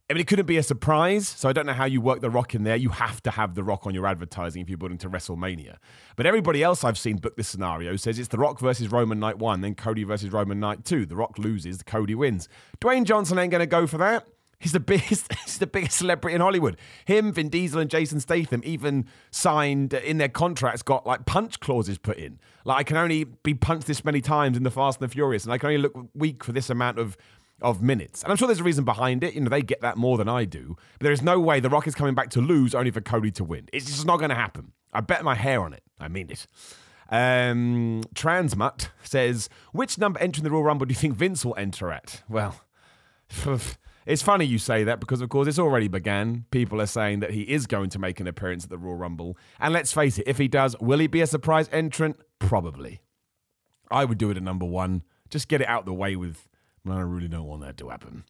I mean, it couldn't be a surprise, so I don't know how you work The Rock in there. You have to have The Rock on your advertising if you're building to WrestleMania. But everybody else I've seen book this scenario says it's The Rock versus Roman night one, then Cody versus Roman night two. The Rock loses, Cody wins. Dwayne Johnson ain't going to go for that. He's the biggest. He's the biggest celebrity in Hollywood. Him, Vin Diesel, and Jason Statham even signed in their contracts. Got like punch clauses put in. Like I can only be punched this many times in the Fast and the Furious, and I can only look weak for this amount of of minutes. And I'm sure there's a reason behind it. You know, they get that more than I do. But there is no way The Rock is coming back to lose only for Cody to win. It's just not going to happen. I bet my hair on it. I mean it. Um, Transmut says, which number entering the Royal Rumble do you think Vince will enter at? Well, it's funny you say that because, of course, it's already began. People are saying that he is going to make an appearance at the Royal Rumble. And let's face it, if he does, will he be a surprise entrant? Probably. I would do it at number one. Just get it out the way with I really don't want that to happen.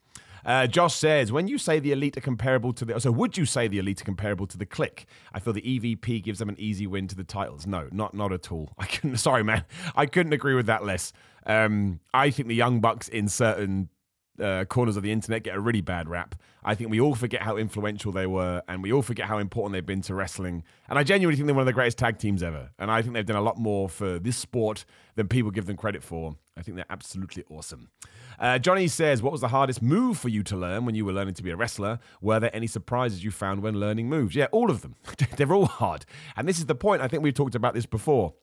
Uh, Josh says, when you say the elite are comparable to the, so would you say the elite are comparable to the Kliq? I feel the EVP gives them an easy win to the titles. No, not not at all. I couldn't. Sorry, man, I couldn't agree with that less. Um, I think the Young Bucks in certain uh, corners of the internet get a really bad rap. I think we all forget how influential they were, and we all forget how important they've been to wrestling. And I genuinely think they're one of the greatest tag teams ever. And I think they've done a lot more for this sport than people give them credit for. I think they're absolutely awesome. Uh, Johnny says, What was the hardest move for you to learn when you were learning to be a wrestler? Were there any surprises you found when learning moves? Yeah, all of them. they're all hard. And this is the point. I think we've talked about this before.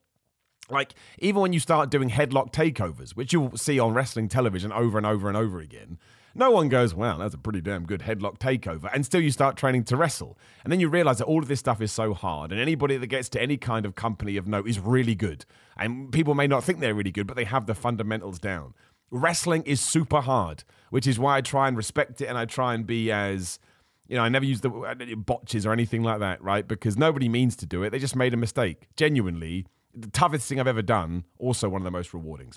Like, even when you start doing headlock takeovers, which you'll see on wrestling television over and over and over again, no one goes, wow, that's a pretty damn good headlock takeover. And still you start training to wrestle. And then you realize that all of this stuff is so hard. And anybody that gets to any kind of company of note is really good. And people may not think they're really good, but they have the fundamentals down. Wrestling is super hard, which is why I try and respect it and I try and be as you know, I never use the uh, botches or anything like that, right? Because nobody means to do it. They just made a mistake. Genuinely, the toughest thing I've ever done, also one of the most rewarding.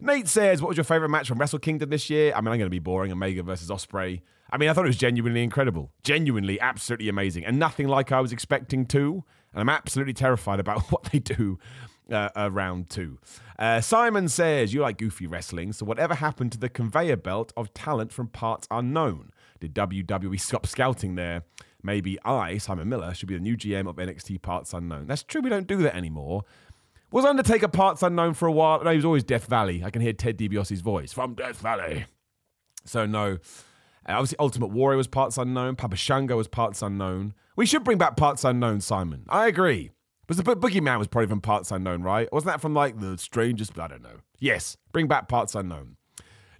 Nate says, What was your favorite match from Wrestle Kingdom this year? I mean, I'm going to be boring. Omega versus Ospreay. I mean, I thought it was genuinely incredible. Genuinely, absolutely amazing. And nothing like I was expecting to. And I'm absolutely terrified about what they do uh, round two. Uh, Simon says, You like goofy wrestling, so whatever happened to the conveyor belt of talent from parts unknown? Did WWE stop scouting there? Maybe I, Simon Miller, should be the new GM of NXT Parts Unknown. That's true, we don't do that anymore. Was Undertaker parts unknown for a while? No, he was always Death Valley. I can hear Ted DiBiase's voice from Death Valley. So no. Uh, obviously, Ultimate Warrior was parts unknown. Papa Shango was parts unknown. We should bring back parts unknown, Simon. I agree. But the Bo- Boogeyman was probably from parts unknown, right? Wasn't that from like the strangest? I don't know. Yes, bring back parts unknown.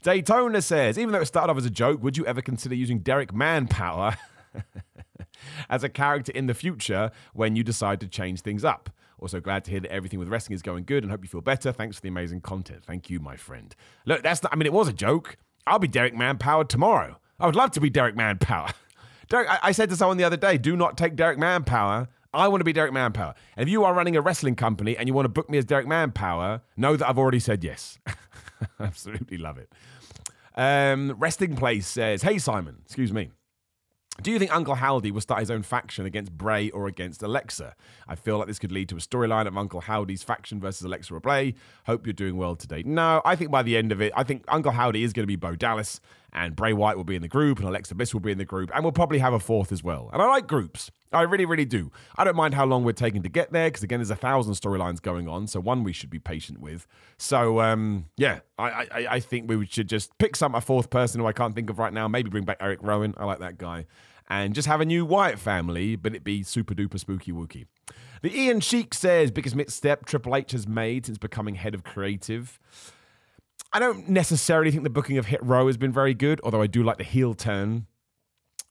Daytona says, even though it started off as a joke, would you ever consider using Derek Manpower as a character in the future when you decide to change things up? Also, glad to hear that everything with wrestling is going good and hope you feel better. Thanks for the amazing content. Thank you, my friend. Look, that's not, I mean, it was a joke. I'll be Derek Manpower tomorrow. I would love to be Derek Manpower. Derek, I, I said to someone the other day, do not take Derek Manpower. I want to be Derek Manpower. And if you are running a wrestling company and you want to book me as Derek Manpower, know that I've already said yes. Absolutely love it. Um, Resting Place says, Hey, Simon, excuse me. Do you think Uncle Howdy will start his own faction against Bray or against Alexa? I feel like this could lead to a storyline of Uncle Howdy's faction versus Alexa or Bray. Hope you're doing well today. No, I think by the end of it, I think Uncle Howdy is going to be Bo Dallas, and Bray Wyatt will be in the group, and Alexa Bliss will be in the group, and we'll probably have a fourth as well. And I like groups. I really, really do. I don't mind how long we're taking to get there, because again, there's a thousand storylines going on, so one we should be patient with. So, um, yeah, I, I, I think we should just pick some a fourth person who I can't think of right now. Maybe bring back Eric Rowan. I like that guy and just have a new Wyatt family, but it be super duper spooky wooky. The Ian Sheik says biggest misstep Triple H has made since becoming head of creative. I don't necessarily think the booking of Hit Row has been very good, although I do like the heel turn.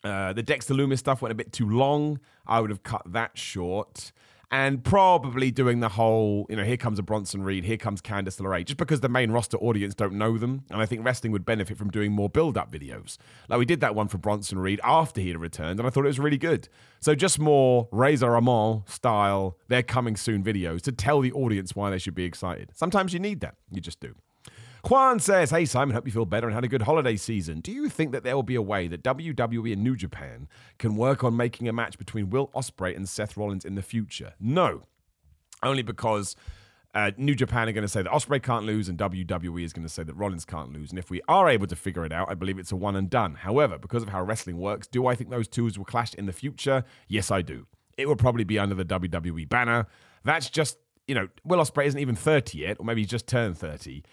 Uh, the Dexter Lumis stuff went a bit too long. I would have cut that short and probably doing the whole, you know, here comes a Bronson Reed, here comes Candice LeRae, just because the main roster audience don't know them. And I think wrestling would benefit from doing more build up videos. Like we did that one for Bronson Reed after he had returned, and I thought it was really good. So just more Razor Ramon style, they're coming soon videos to tell the audience why they should be excited. Sometimes you need that. You just do. Juan says, Hey Simon, hope you feel better and had a good holiday season. Do you think that there will be a way that WWE and New Japan can work on making a match between Will Ospreay and Seth Rollins in the future? No. Only because Uh, New Japan are going to say that Ospreay can't lose, and WWE is going to say that Rollins can't lose. And if we are able to figure it out, I believe it's a one and done. However, because of how wrestling works, do I think those two will clash in the future? Yes, I do. It will probably be under the WWE banner. That's just, you know, Will Ospreay isn't even 30 yet, or maybe he's just turned 30.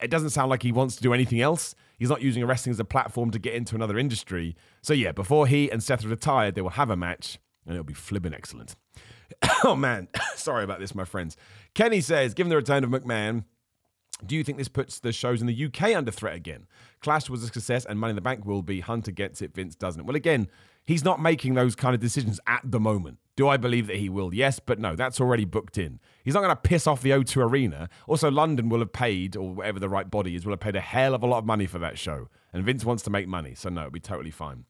It doesn't sound like he wants to do anything else. He's not using wrestling as a platform to get into another industry. So, yeah, before he and Seth are retired, they will have a match, and it'll be flippin' excellent. oh, man. Sorry about this, my friends. Kenny says, given the return of McMahon, do you think this puts the shows in the UK under threat again? Clash was a success and Money in the Bank will be. Hunter gets it, Vince doesn't. Well, again, he's not making those kind of decisions at the moment. Do I believe that he will? Yes, but no, that's already booked in. He's not going to piss off the O2 Arena. Also, London will have paid, or whatever the right body is, will have paid a hell of a lot of money for that show. And Vince wants to make money, so no, it'll be totally fine.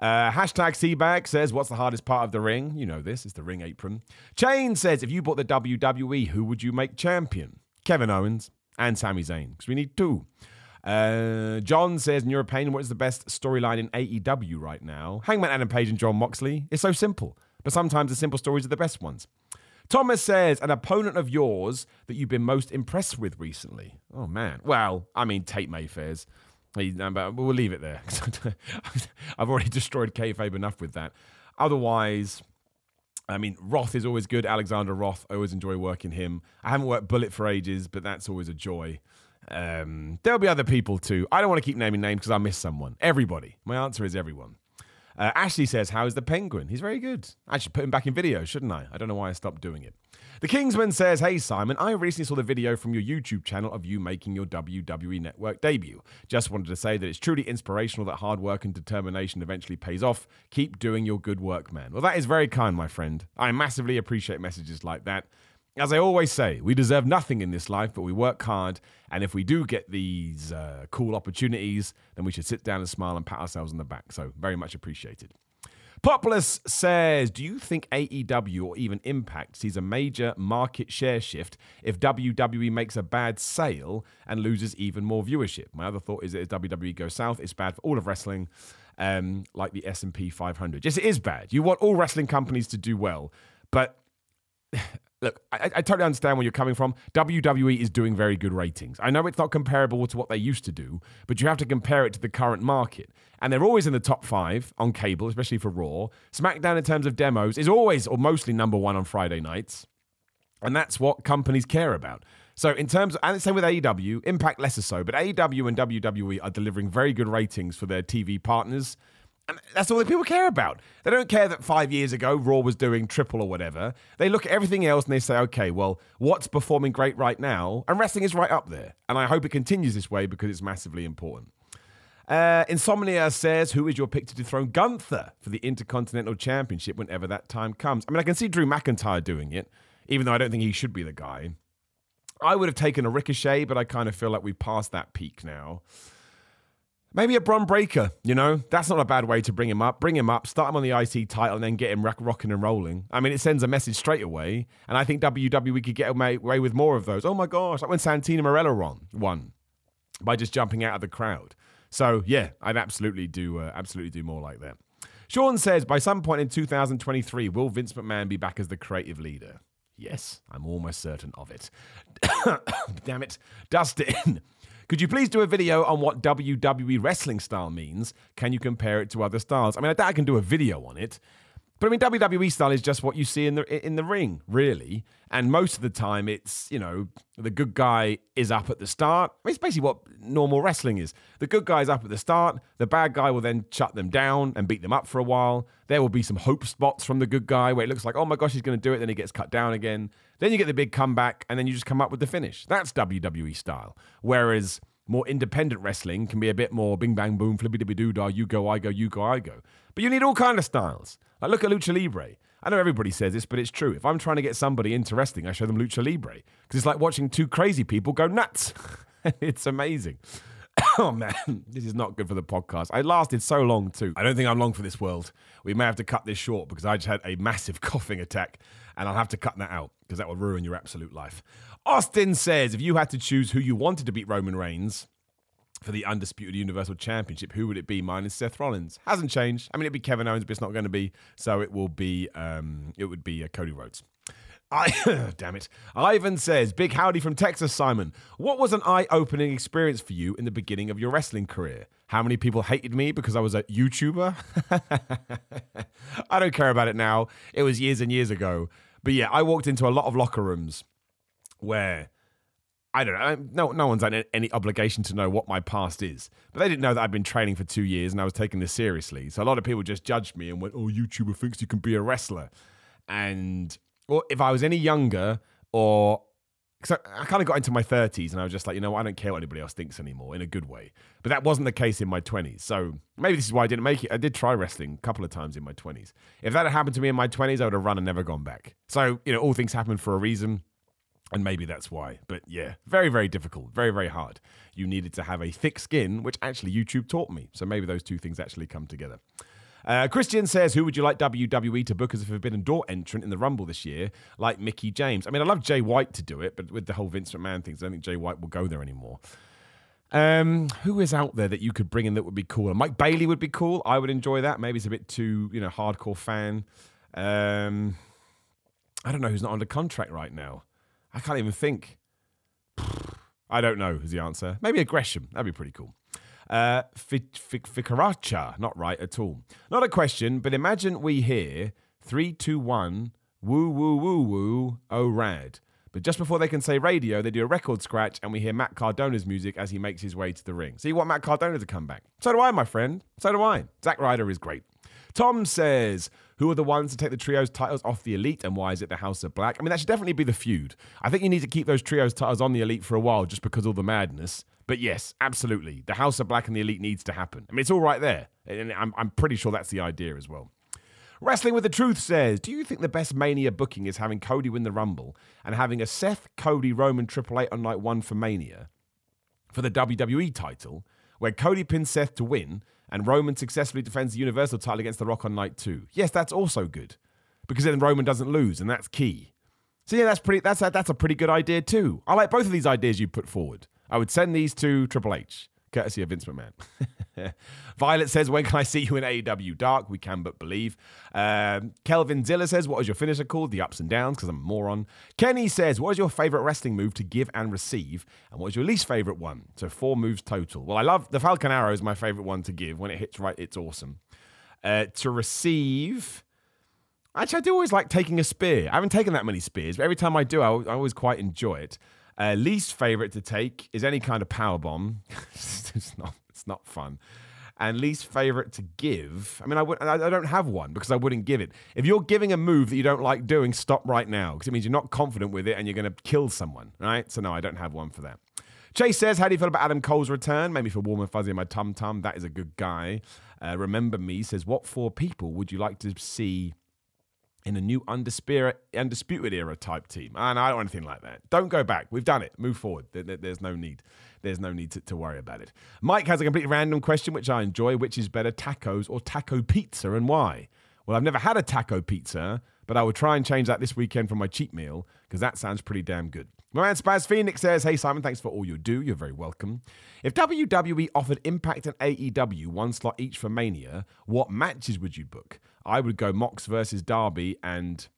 Uh, hashtag Seabag says, What's the hardest part of the ring? You know this, it's the ring apron. Chain says, If you bought the WWE, who would you make champion? Kevin Owens and Sami Zayn, because we need two. Uh, John says, In your opinion, what is the best storyline in AEW right now? Hangman Adam Page and Jon Moxley. It's so simple, but sometimes the simple stories are the best ones. Thomas says, an opponent of yours that you've been most impressed with recently. Oh, man. Well, I mean, Tate Mayfair's. We'll leave it there. I've already destroyed kayfabe enough with that. Otherwise, I mean, Roth is always good. Alexander Roth, I always enjoy working him. I haven't worked Bullet for ages, but that's always a joy. Um, there'll be other people too. I don't want to keep naming names because I miss someone. Everybody. My answer is everyone. Uh, Ashley says, How is the penguin? He's very good. I should put him back in video, shouldn't I? I don't know why I stopped doing it. The Kingsman says, Hey Simon, I recently saw the video from your YouTube channel of you making your WWE Network debut. Just wanted to say that it's truly inspirational that hard work and determination eventually pays off. Keep doing your good work, man. Well, that is very kind, my friend. I massively appreciate messages like that. As I always say, we deserve nothing in this life, but we work hard. And if we do get these uh, cool opportunities, then we should sit down and smile and pat ourselves on the back. So, very much appreciated. Populous says, Do you think AEW or even Impact sees a major market share shift if WWE makes a bad sale and loses even more viewership? My other thought is that if WWE goes south, it's bad for all of wrestling, um, like the S&P 500. Yes, it is bad. You want all wrestling companies to do well, but look, I, I, totally understand where you're coming from. WWE is doing very good ratings. I know it's not comparable to what they used to do, but you have to compare it to the current market. And they're always in the top five on cable, especially for Raw. SmackDown, in terms of demos, is always or mostly number one on Friday nights. And that's what companies care about. So, in terms of, and the same with AEW, Impact less so, but AEW and WWE are delivering very good ratings for their TV partners. And that's all that people care about. They don't care that five years ago Raw was doing triple or whatever. They look at everything else and they say, okay, well, what's performing great right now? And wrestling is right up there. And I hope it continues this way because it's massively important. Uh, Insomnia says, Who is your pick to dethrone Gunther for the Intercontinental Championship whenever that time comes? I mean, I can see Drew McIntyre doing it, even though I don't think he should be the guy. I would have taken a Ricochet, but I kind of feel like we've passed that peak now. Maybe a Bron Breakker, you know? That's not a bad way to bring him up. Bring him up, start him on the IC title, and then get him rock- rocking and rolling. I mean, it sends a message straight away. And I think WWE could get away with more of those. Oh my gosh, like when Santino Marella won, won by just jumping out of the crowd. So, yeah, I'd absolutely do, uh, absolutely do more like that. Sean says, by some point in 2023, will Vince McMahon be back as the creative leader? Yes, I'm almost certain of it. Damn it. Dustin. Could you please do a video on what WWE wrestling style means? Can you compare it to other styles? I mean, I doubt I can do a video on it, but I mean, WWE style is just what you see in the in the ring, really. And most of the time, it's you know the good guy is up at the start. It's basically what normal wrestling is. The good guy is up at the start. The bad guy will then shut them down and beat them up for a while. There will be some hope spots from the good guy where it looks like, oh my gosh, he's going to do it. Then he gets cut down again. Then you get the big comeback, and then you just come up with the finish. That's WWE style. Whereas more independent wrestling can be a bit more bing bang boom, flippy dibby doo dah, you go, I go, you go, I go. But you need all kind of styles. Like look at Lucha Libre. I know everybody says this, but it's true. If I'm trying to get somebody into wrestling, I show them Lucha Libre because it's like watching two crazy people go nuts. it's amazing. oh man, this is not good for the podcast. I lasted so long too. I don't think I'm long for this world. We may have to cut this short because I just had a massive coughing attack and I'll have to cut that out because that will ruin your absolute life. Austin says if you had to choose who you wanted to beat Roman Reigns for the undisputed Universal Championship, who would it be? Mine is Seth Rollins. Hasn't changed. I mean, it'd be Kevin Owens, but it's not going to be. So it will be. Um, it would be uh, Cody Rhodes. I, damn it. Ivan says, Big howdy from Texas, Simon. What was an eye opening experience for you in the beginning of your wrestling career? How many people hated me because I was a YouTuber? I don't care about it now. It was years and years ago. But yeah, I walked into a lot of locker rooms where I don't know. No, no one's had any obligation to know what my past is. But they didn't know that I'd been training for two years and I was taking this seriously. So a lot of people just judged me and went, "Oh, YouTuber thinks you can be a wrestler." And or if I was any younger or because I, I kind of got into my 30s and I was just like, you know, I don't care what anybody else thinks anymore in a good way. But that wasn't the case in my 20s. So maybe this is why I didn't make it. I did try wrestling a couple of times in my 20s. If that had happened to me in my 20s, I would have run and never gone back. So, you know, all things happen for a reason. And maybe that's why. But yeah, very, very difficult. Very, very hard. You needed to have a thick skin, which actually YouTube taught me. So maybe those two things actually come together. Uh, Christian says, Who would you like WWE to book as a Forbidden Door entrant in the Rumble this year, like Mickie James? I mean, I love Jay White to do it, but with the whole Vince McMahon things, I don't think Jay White will go there anymore. Um, who is out there that you could bring in that would be cool? Mike Bailey would be cool. I would enjoy that. Maybe he's a bit too, you know, hardcore fan. Um, I don't know who's not under contract right now. I can't even think. I don't know is the answer. Maybe a Gresham. That'd be pretty cool. Uh, Fikaracha, not right at all. Not a question, but imagine we hear three, two, one, woo, woo, woo, woo, oh, rad. But just before they can say radio, they do a record scratch and we hear Matt Cardona's music as he makes his way to the ring. So you want Matt Cardona to come back. So do I, my friend. So do I. Zack Ryder is great. Tom says, who are the ones to take the trios titles off the elite and why is it the House of Black? I mean, that should definitely be the feud. I think you need to keep those trios titles on the elite for a while just because of all the madness. But yes, absolutely. The House of Black and the Elite needs to happen. I mean, it's all right there. And I'm, I'm pretty sure that's the idea as well. Wrestling with the Truth says, Do you think the best Mania booking is having Cody win the Rumble and having a Seth, Cody, Roman Triple H on night one for Mania for the WWE title, where Cody pins Seth to win and Roman successfully defends the Universal title against The Rock on night two? Yes, that's also good because then Roman doesn't lose, and that's key. So yeah, that's pretty. That's a, that's a pretty good idea too. I like both of these ideas you put forward. I would send these to Triple H, courtesy of Vince McMahon. Violet says, When can I see you in AEW Dark? We can but believe. Um, Kelvin Zilla says, What is your finisher called? The ups and downs, because I'm a moron. Kenny says, What is your favorite wrestling move to give and receive? And what is your least favorite one? So four moves total. Well, I love the Falcon Arrow is my favorite one to give. When it hits right, it's awesome. Uh, to receive. Actually, I do always like taking a spear. I haven't taken that many spears, but every time I do, I, I always quite enjoy it. Uh, least favorite to take is any kind of power bomb. it's not. It's not fun. And least favorite to give. I mean, I would. I don't have one because I wouldn't give it. If you're giving a move that you don't like doing, stop right now because it means you're not confident with it and you're going to kill someone. Right. So no, I don't have one for that. Chase says, How do you feel about Adam Cole's return? Maybe for warm and fuzzy in my tum tum. That is a good guy. Uh, Remember Me says, What four people would you like to see in a new undisputed, era type team. And I don't want anything like that. Don't go back. We've done it. Move forward. There's no need. There's no need to, to worry about it. Mike has a completely random question, which I enjoy. Which is better, tacos or taco pizza, and why? Well, I've never had a taco pizza, but I will try and change that this weekend for my cheat meal because that sounds pretty damn good. My man Spaz Phoenix says, Hey Simon, thanks for all you do. You're very welcome. If WWE offered Impact and AEW one slot each for Mania, what matches would you book? I would go Mox versus Darby and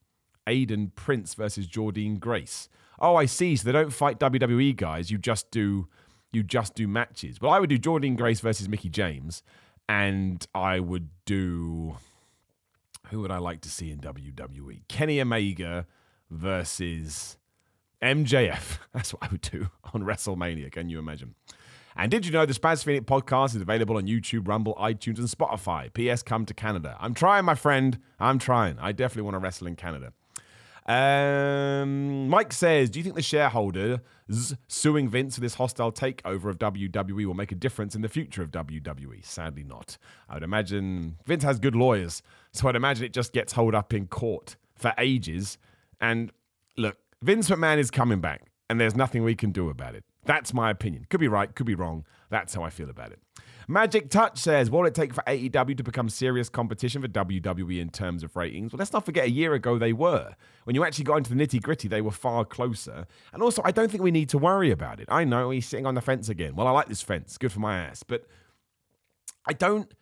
Aiden Prince versus Jordynne Grace. Oh, I see. So they don't fight WWE guys. You just do you just do matches. Well, I would do Jordynne Grace versus Mickie James, and I would do who would I like to see in WWE? Kenny Omega versus MJF. That's what I would do on WrestleMania. Can you imagine? And did you know the Spaz Phoenix podcast is available on YouTube, Rumble, iTunes, and Spotify? P.S. Come to Canada. I'm trying, my friend. I'm trying. I definitely want to wrestle in Canada. Um, Mike says, Do you think the shareholders suing Vince for this hostile takeover of WWE will make a difference in the future of WWE? Sadly, not. I would imagine Vince has good lawyers, so I'd imagine it just gets held up in court for ages. And look, Vince McMahon is coming back, and there's nothing we can do about it. That's my opinion. Could be right, could be wrong. That's how I feel about it. Magic Touch says, What will it take for AEW to become serious competition for WWE in terms of ratings? Well, let's not forget a year ago they were. When you actually got into the nitty gritty, they were far closer. And also, I don't think we need to worry about it. I know he's sitting on the fence again. Well, I like this fence. Good for my ass. But I don't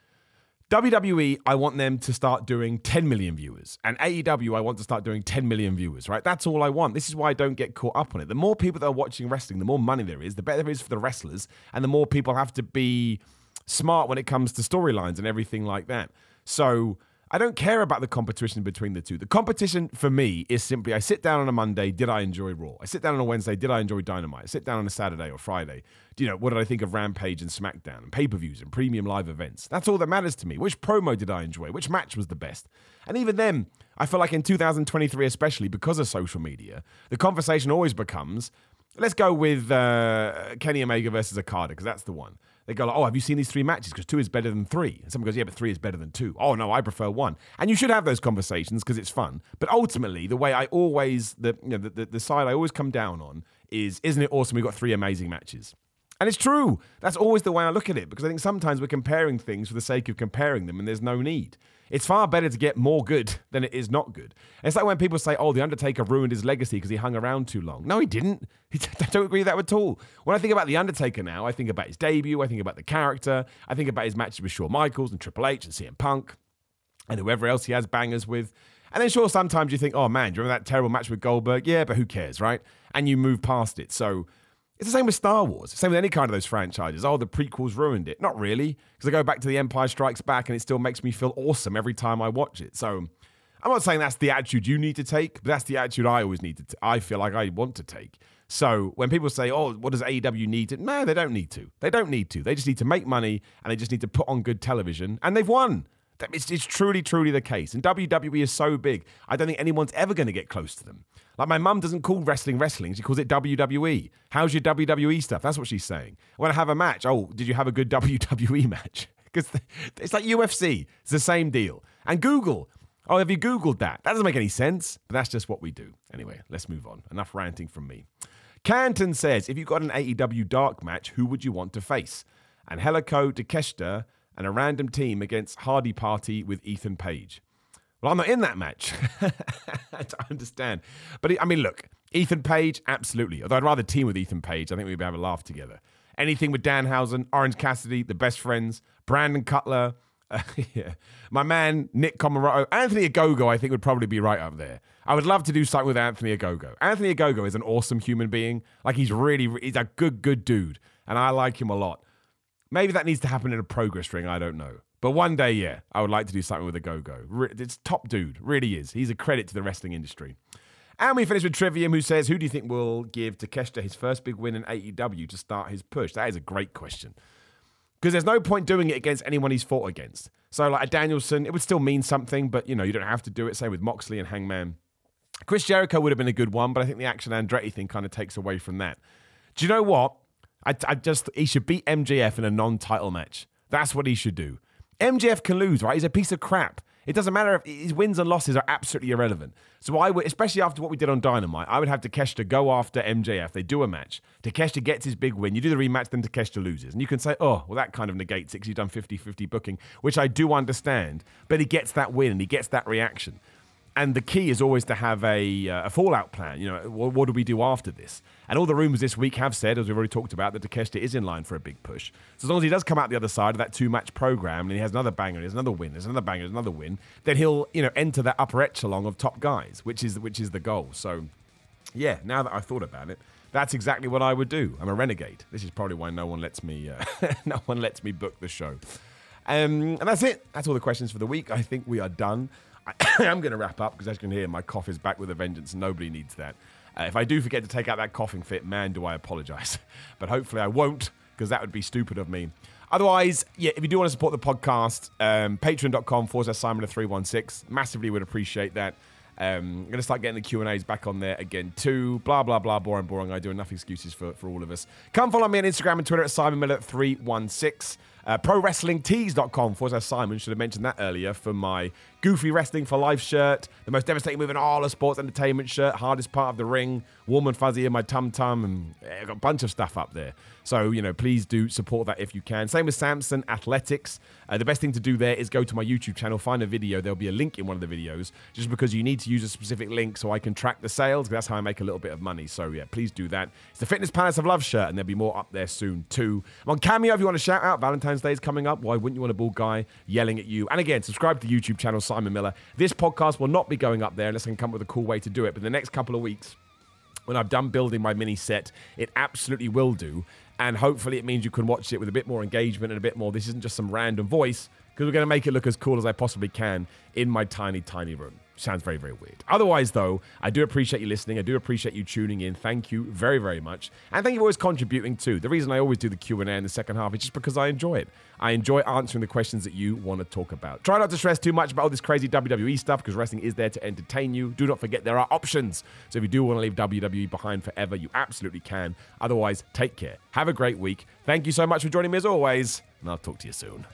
WWE, I want them to start doing 10 million viewers. And AEW, I want to start doing 10 million viewers, right? That's all I want. This is why I don't get caught up on it. The more people that are watching wrestling, the more money there is, the better it is for the wrestlers, and the more people have to be smart when it comes to storylines and everything like that. So I don't care about the competition between the two. The competition for me is simply I sit down on a Monday, did I enjoy Raw? I sit down on a Wednesday, did I enjoy Dynamite? I sit down on a Saturday or Friday, do you know, what did I think of Rampage and SmackDown and pay per views and premium live events? That's all that matters to me. Which promo did I enjoy? Which match was the best? And even then, I feel like in 2023, especially because of social media, the conversation always becomes let's go with uh, Kenny Omega versus Okada because that's the one. They go like, oh, have you seen these three matches? Because two is better than three. And someone goes, yeah, but three is better than two. Oh no, I prefer one. And you should have those conversations because it's fun. But ultimately, the way I always the you know the, the, the side I always come down on is, isn't it awesome? We've got three amazing matches. And it's true. That's always the way I look at it because I think sometimes we're comparing things for the sake of comparing them and there's no need. It's far better to get more good than it is not good. It's like when people say, oh, The Undertaker ruined his legacy because he hung around too long. No, he didn't. I don't agree with that at all. When I think about The Undertaker now, I think about his debut, I think about the character, I think about his matches with Shawn Michaels and Triple H and CM Punk and whoever else he has bangers with. And then, sure, sometimes you think, oh man, do you remember that terrible match with Goldberg? Yeah, but who cares, right? And you move past it. So it's the same with Star Wars. Same with any kind of those franchises. Oh, the prequels ruined it. Not really, because I go back to The Empire Strikes Back and it still makes me feel awesome every time I watch it. So I'm not saying that's the attitude you need to take, but that's the attitude I always need to. T- I feel like I want to take. So when people say, "Oh, what does AEW need to?" No, they don't need to. They don't need to. They just need to make money and they just need to put on good television, and they've won. It's, it's truly, truly the case. And WWE is so big, I don't think anyone's ever going to get close to them. Like my mum doesn't call wrestling wrestling; she calls it WWE. How's your WWE stuff? That's what she's saying. When I have a match, oh, did you have a good WWE match? Because it's like UFC. It's the same deal. And Google. Oh, have you Googled that? That doesn't make any sense, but that's just what we do. Anyway, let's move on. Enough ranting from me. Canton says, if you got an AEW dark match, who would you want to face? And Helico Takeshita and a random team against Hardy Party with Ethan Page. Well, I'm not in that match. I understand. But I mean, look, Ethan Page, absolutely. Although I'd rather team with Ethan Page. I think we'd have a laugh together. Anything with Danhausen, Orange Cassidy, the best friends, Brandon Cutler, uh, yeah. my man Nick Comoroto, Anthony Ogogo, I think would probably be right up there. I would love to do something with Anthony Ogogo. Anthony Ogogo is an awesome human being. Like he's really, he's a good, good dude, and I like him a lot. Maybe that needs to happen in a progress ring. I don't know. But one day, yeah, I would like to do something with Ogogo. It's top dude, really is. He's a credit to the wrestling industry. And we finish with Trivium, who says, Who do you think will give Takeshita his first big win in AEW to start his push? That is a great question. Because there's no point doing it against anyone he's fought against. So, like a Danielson, it would still mean something, but you know, you don't have to do it. Same with Moxley and Hangman. Chris Jericho would have been a good one, but I think the Action Andretti thing kind of takes away from that. Do you know what? I, I just, he should beat MJF in a non title match. That's what he should do. MJF can lose, right? He's a piece of crap. It doesn't matter if his wins and losses are absolutely irrelevant. So I would, especially after what we did on Dynamite, I would have Takeshita go after MJF. They do a match. Takeshita gets his big win. You do the rematch, then Takeshita loses. And you can say, oh, well, that kind of negates it because you've done 50 50 booking, which I do understand. But he gets that win and he gets that reaction and the key is always to have a, uh, a fallout plan. You know, what, what, do we do after this? And all the rumors this week have said, as we've already talked about, that Takeshita is in line for a big push. So as long as he does come out the other side of that two-match program and he has another banger, there's another win, there's another banger, there's another win, then he'll you know enter that upper echelon of top guys, which is which is the goal. So yeah, now that I've thought about it, that's exactly what I would do. I'm a renegade. This is probably why no one lets me uh, no one lets me book the show. Um, and that's it. That's all the questions for the week. I think we are done. I am going to wrap up because as you can hear, my cough is back with a vengeance. Nobody needs that. Uh, if I do forget to take out that coughing fit, man, do I apologize. but hopefully I won't because that would be stupid of me. Otherwise, yeah, if you do want to support the podcast, um, patreon.com forward slash Simon316. Massively would appreciate that. Um, I'm going to start getting the Q&As back on there again too. Blah, blah, blah, boring, boring. I do enough excuses for, for all of us. Come follow me on Instagram and Twitter at Simon Miller316. Uh, ProWrestlingTees.com forward slash Simon. Should have mentioned that earlier for my Goofy Wrestling for Life shirt, the most devastating move in all of sports entertainment shirt, hardest part of the ring, warm and fuzzy in my tum tum, and yeah, got a bunch of stuff up there. So, you know, please do support that if you can. Same with Samson Athletics. Uh, the best thing to do there is go to my YouTube channel, find a video. There'll be a link in one of the videos, just because you need to use a specific link so I can track the sales, that's how I make a little bit of money. So, yeah, please do that. It's the Fitness Palace of Love shirt, and there'll be more up there soon, too. I'm on Cameo if you want to shout out Valentine's Valentine's Day is coming up. Why wouldn't you want a bald guy yelling at you? And again, subscribe to the YouTube channel Simon Miller. This podcast will not be going up there unless I can come up with a cool way to do it. But the next couple of weeks, when I've done building my mini set, it absolutely will do. And hopefully, it means you can watch it with a bit more engagement and a bit more. This isn't just some random voice because we're going to make it look as cool as I possibly can in my tiny, tiny room. Sounds very, very weird. Otherwise, though, I do appreciate you listening. I do appreciate you tuning in. Thank you very, very much. And thank you for always contributing too. The reason I always do the Q&A in the second half is just because I enjoy it. I enjoy answering the questions that you want to talk about. Try not to stress too much about all this crazy WWE stuff because wrestling is there to entertain you. Do not forget there are options. So if you do want to leave WWE behind forever, you absolutely can. Otherwise, take care. Have a great week. Thank you so much for joining me as always, and I'll talk to you soon.